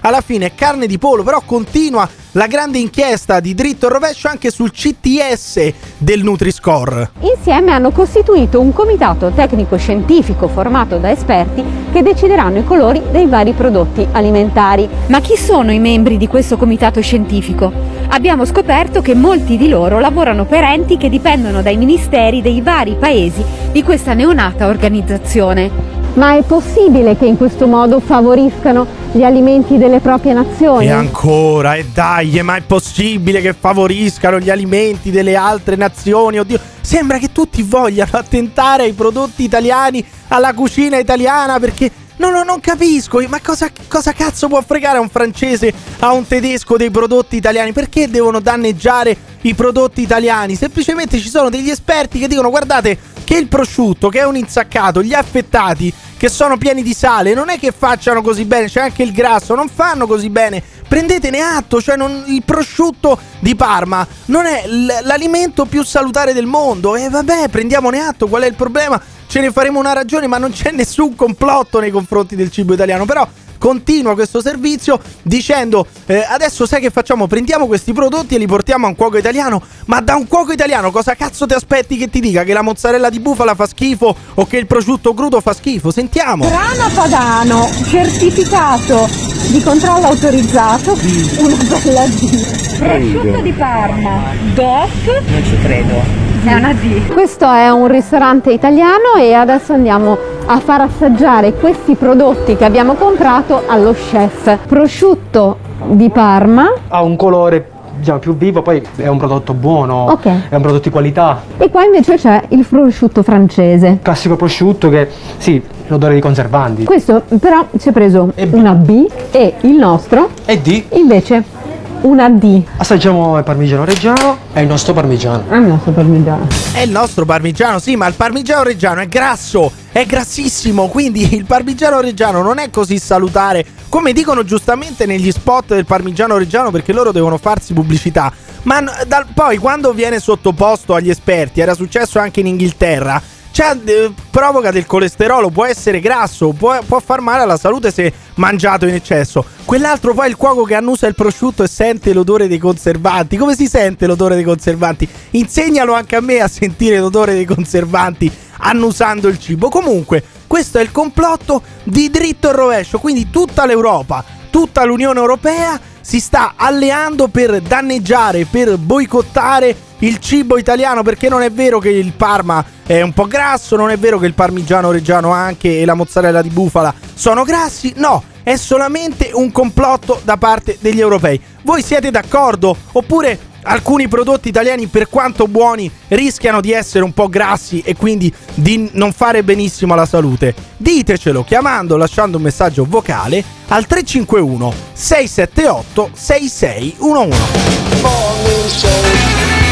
alla fine carne di pollo, però continua la grande inchiesta di dritto e rovescio anche sul CTS del Nutri-Score. Insieme hanno costituito un comitato tecnico-scientifico formato da esperti che decideranno i colori dei vari prodotti alimentari. Ma chi sono i membri di questo comitato scientifico? Abbiamo scoperto che molti di loro lavorano per enti che dipendono dai ministeri dei vari paesi di questa neonata organizzazione. Ma è possibile che in questo modo favoriscano gli alimenti delle proprie nazioni? E ancora, e dai, ma è possibile che favoriscano gli alimenti delle altre nazioni? Oddio, sembra che tutti vogliano attentare ai prodotti italiani, alla cucina italiana, perché no, no, non capisco. Ma cosa, cosa cazzo può fregare a un francese, a un tedesco dei prodotti italiani? Perché devono danneggiare i prodotti italiani? Semplicemente ci sono degli esperti che dicono, guardate, che il prosciutto, che è un insaccato, gli affettati, che sono pieni di sale, non è che facciano così bene, c'è anche il grasso, non fanno così bene. Prendetene atto, cioè non- il prosciutto di Parma non è l'alimento più salutare del mondo. E vabbè, prendiamone atto, qual è il problema? Ce ne faremo una ragione, ma non c'è nessun complotto nei confronti del cibo italiano. Però continua questo servizio dicendo eh, adesso sai che facciamo? Prendiamo questi prodotti e li portiamo a un cuoco italiano. Ma da un cuoco italiano cosa cazzo ti aspetti che ti dica? Che la mozzarella di bufala fa schifo o che il prosciutto crudo fa schifo? Sentiamo. Grana Padano, certificato di controllo autorizzato, una bella D. Prosciutto di Parma, DOC. Non ci credo. È una D. Questo è un ristorante italiano e adesso andiamo a far assaggiare questi prodotti che abbiamo comprato allo chef. Prosciutto di Parma ha un colore diciamo, più vivo, poi è un prodotto buono, Ok. è un prodotto di qualità. e qua invece c'è il prosciutto francese. Classico prosciutto che sì, l'odore di conservanti. Questo però ci ha preso una B e il nostro E D. invece una D. Assaggiamo il parmigiano reggiano, è il nostro parmigiano. È il nostro parmigiano. È il nostro parmigiano, sì, ma il parmigiano reggiano è grasso, è grassissimo, quindi il parmigiano reggiano non è così salutare, come dicono giustamente negli spot del parmigiano reggiano perché loro devono farsi pubblicità. Ma dal- poi quando viene sottoposto agli esperti, era successo anche in Inghilterra, eh, provoca del colesterolo, può essere grasso, può, può far male alla salute se mangiato in eccesso. Quell'altro poi il cuoco che annusa il prosciutto e sente l'odore dei conservanti. Come si sente l'odore dei conservanti? Insegnalo anche a me a sentire l'odore dei conservanti annusando il cibo. Comunque, questo è il complotto di dritto e rovescio, quindi tutta l'Europa, tutta l'Unione Europea si sta alleando per danneggiare, per boicottare il cibo italiano perché non è vero che il Parma è un po' grasso, non è vero che il parmigiano reggiano anche e la mozzarella di bufala sono grassi, no, è solamente un complotto da parte degli europei. Voi siete d'accordo? Oppure alcuni prodotti italiani per quanto buoni rischiano di essere un po' grassi e quindi di non fare benissimo alla salute? Ditecelo chiamando, lasciando un messaggio vocale al 351 678 6611.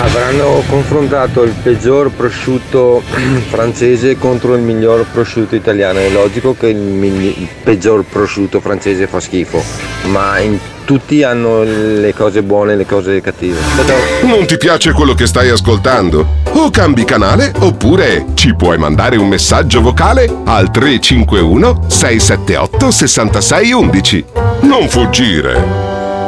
Avranno confrontato il peggior prosciutto <clears throat> francese contro il miglior prosciutto italiano. È logico che il, migli- il peggior prosciutto francese fa schifo, ma in tutti hanno le cose buone e le cose cattive. Non ti piace quello che stai ascoltando? O cambi canale oppure ci puoi mandare un messaggio vocale al 351 678 6611. Non fuggire.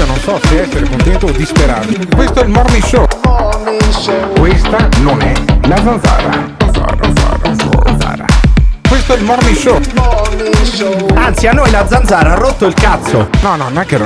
Io non so se essere contento o disperato. Questo è il morning show. Questa non è la zanzara. Zanzara, zanzara, zanzara. Questo è il morning show. Anzi, a noi la zanzara ha rotto il cazzo. No, no, non è che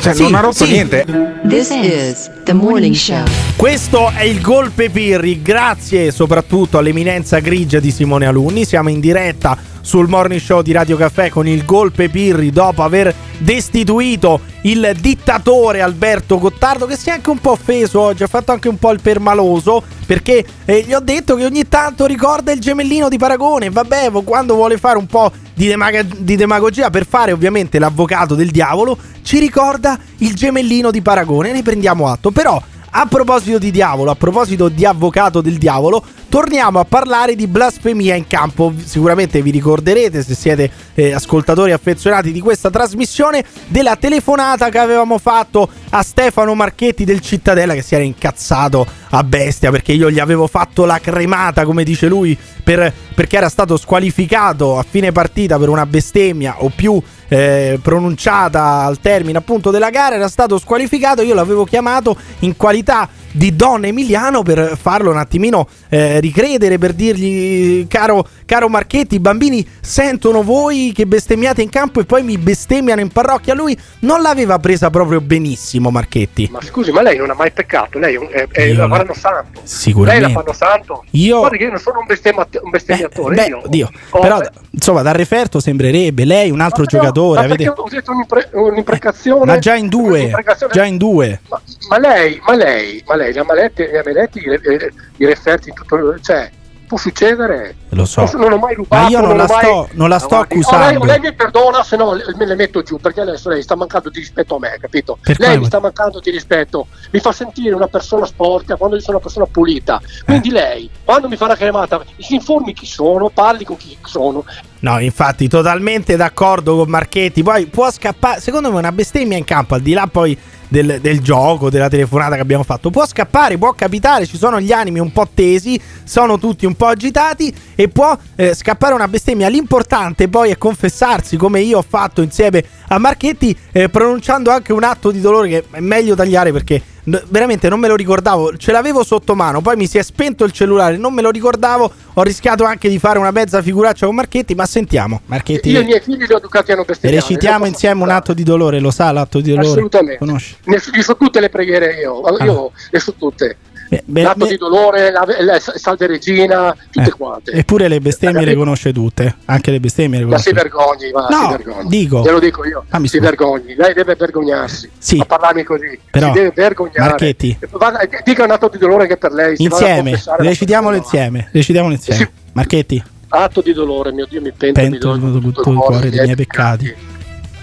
cioè, Sì, non ha rotto sì. niente. This is the morning show. Questo è il Golpe Pirri, grazie soprattutto all'eminenza grigia di Simone Alunni. Siamo in diretta sul morning show di Radio Caffè con il Golpe Pirri dopo aver destituito il dittatore Alberto Gottardo che si è anche un po' offeso oggi, ha fatto anche un po' il permaloso perché eh, gli ho detto che ogni tanto ricorda il gemellino di Paragone. Vabbè, quando vuole fare un po' di, demaga- di demagogia per fare ovviamente l'avvocato del diavolo, ci ricorda il gemellino di Paragone. Ne prendiamo atto. Però, a proposito di diavolo, a proposito di avvocato del diavolo, torniamo a parlare di blasfemia in campo. Sicuramente vi ricorderete, se siete eh, ascoltatori affezionati di questa trasmissione, della telefonata che avevamo fatto a Stefano Marchetti del Cittadella che si era incazzato a bestia perché io gli avevo fatto la cremata, come dice lui, per- perché era stato squalificato a fine partita per una bestemmia o più eh, pronunciata al termine appunto della gara, era stato squalificato, io l'avevo chiamato in qualità di Don Emiliano per farlo un attimino eh, ricredere, per dirgli caro, caro Marchetti, i bambini sentono voi che bestemmiate in campo e poi mi bestemmiano in parrocchia. Lui non l'aveva presa proprio benissimo Marchetti. Ma scusi, ma lei non ha mai peccato? Lei è, è, è la no. fanno santo. Sicuramente. Lei la fanno santo. Io- Guardi che io non sono un, bestemma- un bestemmiatore. Beh, io. oddio, ho- però insomma dal referto sembrerebbe lei un altro Ma giocatore. Ma perché avete- ho detto un'impre- un'imprecazione? Ma già in due, già in due. Ma, ma lei, ma lei, ma lei, li ha mai letti i, i referti tutto, cioè, può succedere. Lo so. Non, non ho mai rubato. Ma io non ho la mai- sto- non la sto Oh, lei- accusando. lei, mi perdona se no me le metto giù perché adesso lei sta mancando di rispetto a me, capito? Per lei mi sta mancando di rispetto, mi fa sentire una persona sporca quando io sono una persona pulita. Quindi Eh. lei, quando mi fa una chiamata, si informi chi sono, parli con chi sono. No, infatti, totalmente d'accordo con Marchetti. Poi può scappare. Secondo me, una bestemmia in campo, al di là poi del, del gioco, della telefonata che abbiamo fatto, può scappare, può capitare. Ci sono gli animi un po' tesi, sono tutti un po' agitati e può eh, scappare una bestemmia. L'importante poi è confessarsi, come io ho fatto insieme a Marchetti, eh, pronunciando anche un atto di dolore che è meglio tagliare perché. n- Veramente non me lo ricordavo, ce l'avevo sotto mano, poi mi si è spento il cellulare, non me lo ricordavo, ho rischiato anche di fare una mezza figuraccia con Marchetti, ma sentiamo, Marchetti, Io i miei figli li ho educati a non bestemmiare. recitiamo insieme un atto di dolore, lo sa l'atto di dolore? Assolutamente. Conosci? Ne so tutte le preghiere io, io le so tutte. Beh, L'atto beh- di dolore, la, la salve regina, tutte Eh, quante. Eppure le bestemmie le conosce tutte, anche le bestemmie le Ma si conosce. vergogni, ma No, si vergogni. dico. Te lo dico io, Ah, mi si vergogni. Lei deve vergognarsi Sì. a parlarmi così. Però, si deve vergognare. Marchetti. Vada- dica un atto di dolore anche per lei. Insieme, recitiamolo insieme, recitiamolo insieme. Marchetti, Atto di dolore, mio Dio, mi pento, mi pento dolore tutto il cuore dei miei peccati.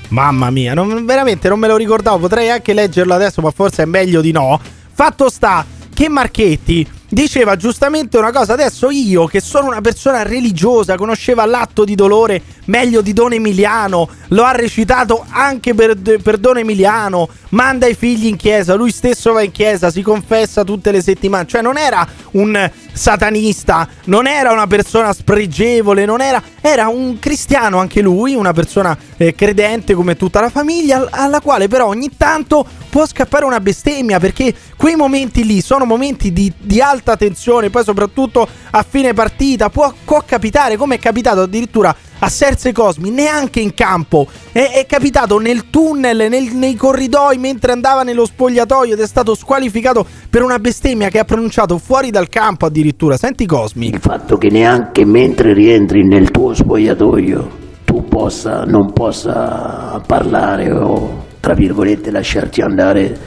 Mamma mia, non- veramente non me lo ricordavo. Potrei anche leggerlo adesso, ma forse è meglio di no. Fatto sta che Marchetti diceva giustamente una cosa. Adesso io, che sono una persona religiosa, conosceva l'atto di dolore meglio di Don Emiliano, lo ha recitato anche per, per Don Emiliano. Manda i figli in chiesa, lui stesso va in chiesa, si confessa tutte le settimane. Cioè, non era un satanista, non era una persona spregevole, non era. Era un cristiano anche lui, una persona eh, credente come tutta la famiglia, al- alla quale però ogni tanto può scappare una bestemmia perché quei momenti lì sono momenti di, di alta tensione, poi soprattutto a fine partita può, può capitare, come è capitato addirittura a Serse Cosmi, neanche in campo, è, è capitato nel tunnel, nel- nei corridoi mentre andava nello spogliatoio ed è stato squalificato per una bestemmia che ha pronunciato fuori dal campo addirittura. Senti Cosmi. Il fatto che neanche mentre rientri nel tuo spogliatoio tu possa, non possa parlare o tra virgolette lasciarti andare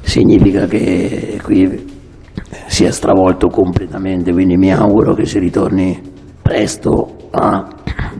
significa che qui sia stravolto completamente, quindi mi auguro che si ritorni presto a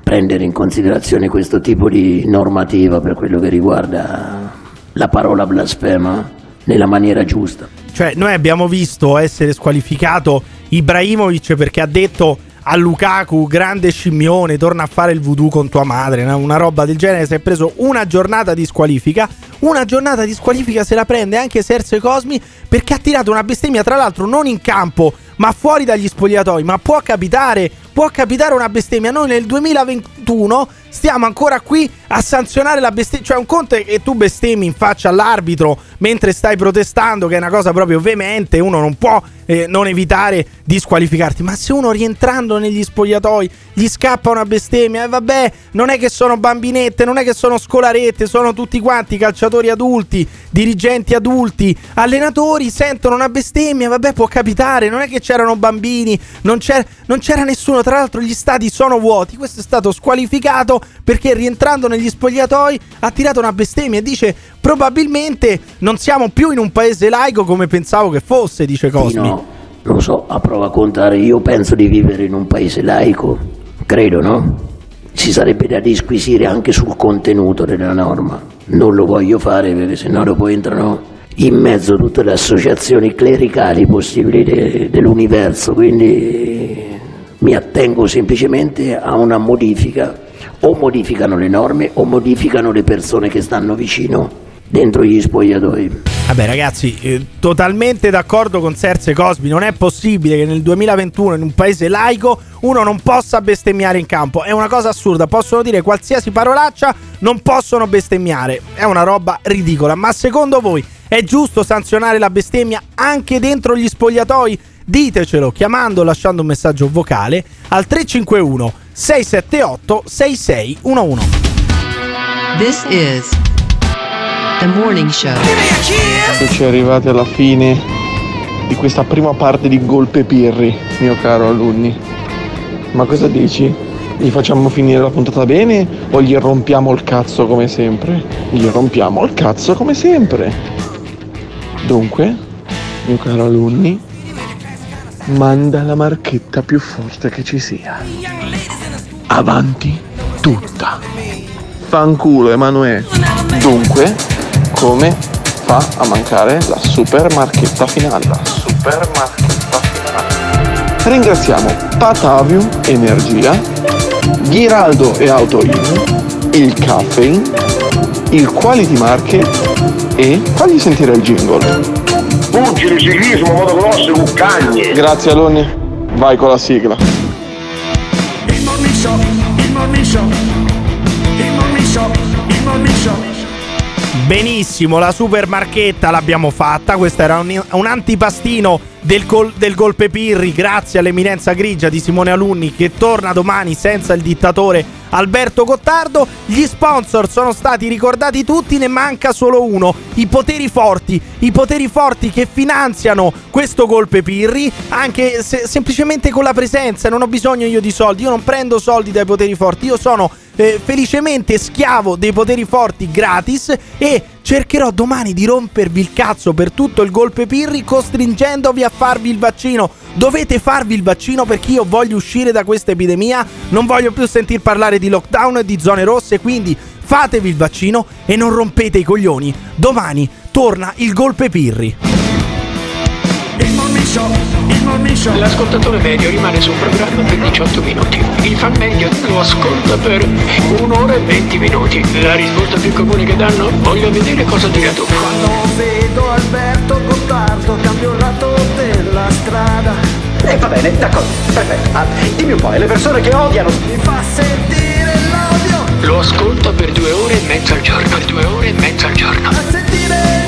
prendere in considerazione questo tipo di normativa per quello che riguarda la parola blasfema nella maniera giusta. Cioè, noi abbiamo visto essere squalificato Ibrahimovic perché ha detto a Lukaku, grande scimmione, torna a fare il voodoo con tua madre, una roba del genere. Si è preso una giornata di squalifica. Una giornata di squalifica se la prende anche Serse Cosmi perché ha tirato una bestemmia, tra l'altro non in campo, ma fuori dagli spogliatoi. Ma può capitare, può capitare una bestemmia. Noi nel 2021 stiamo ancora qui a sanzionare la bestemmia. Cioè, un conto è che tu bestemmi in faccia all'arbitro mentre stai protestando, che è una cosa proprio veemente. Uno non può eh, non evitare di squalificarti. Ma se uno rientrando negli spogliatoi gli scappa una bestemmia, e vabbè, non è che sono bambinette, non è che sono scolarette, sono tutti quanti calciatori adulti, dirigenti adulti, allenatori, sentono una bestemmia, vabbè, può capitare. Non è che c'erano bambini, non c'era, non c'era nessuno. Tra l'altro, gli stadi sono vuoti. Questo è stato squalificato perché rientrando negli spogliatoi ha tirato una bestemmia e dice probabilmente non siamo più in un paese laico come pensavo che fosse, dice Cosmi. No, non lo so, a prova a contare, io penso di vivere in un paese laico, credo, no? Ci sarebbe da disquisire anche sul contenuto della norma. Non lo voglio fare perché sennò dopo entrano in mezzo tutte le associazioni clericali possibili de- dell'universo, quindi mi attengo semplicemente a una modifica. O modificano le norme o modificano le persone che stanno vicino dentro gli spogliatoi. Vabbè ragazzi, eh, totalmente d'accordo con Serse Cosby, non è possibile che nel 2021 in un paese laico uno non possa bestemmiare in campo, è una cosa assurda, possono dire qualsiasi parolaccia, non possono bestemmiare, è una roba ridicola, ma secondo voi è giusto sanzionare la bestemmia anche dentro gli spogliatoi? Ditecelo chiamando o lasciando un messaggio vocale al 351 678 6611. This is the morning show. Eccoci arrivati alla fine di questa prima parte di Golpe Pirri, mio caro alunni. Ma cosa dici? Gli facciamo finire la puntata bene o gli rompiamo il cazzo come sempre? Gli rompiamo il cazzo come sempre. Dunque, mio caro alunni, manda la marchetta più forte che ci sia. Avanti tutta. Fanculo Emanuele. Dunque, come fa a mancare la super marchetta finale? La super marchetta finale. Ringraziamo Patavium Energia, Ghiraldo e Autoin, il Caffeine, il Quality Market e fagli sentire il jingle. Pugili, ciclismo, motocross, cuccagne. Grazie Aloni, vai con la sigla. Il morning show, il morning show, il morning show, il morning show. Benissimo, la super marchetta l'abbiamo fatta. Questo era un, un antipastino del, gol, del Golpe Pirri. Grazie all'eminenza grigia di Simone Alunni che torna domani senza il dittatore Alberto Gottardo. Gli sponsor sono stati ricordati tutti, ne manca solo uno: i poteri forti. I poteri forti che finanziano questo Golpe Pirri, anche se, semplicemente con la presenza. Non ho bisogno io di soldi, io non prendo soldi dai poteri forti, io sono eh, felicemente schiavo dei poteri forti gratis e cercherò domani di rompervi il cazzo per tutto il golpe Pirri costringendovi a farvi il vaccino. Dovete farvi il vaccino perché io voglio uscire da questa epidemia, non voglio più sentir parlare di lockdown e di zone rosse, quindi fatevi il vaccino e non rompete i coglioni. Domani torna il golpe Pirri. L'ascoltatore medio rimane sul programma per 18 minuti. Il fan medio lo ascolta per un'ora e 20 minuti. La risposta più comune che danno? Voglio vedere cosa dirà tu. Quando vedo Alberto Gottardo cambio il lato della strada. E va bene, d'accordo, perfetto. Ah, dimmi un po', le persone che odiano? Mi fa sentire l'odio. Lo ascolta per due ore e mezza al giorno. Per due ore e mezza al giorno. A sentire.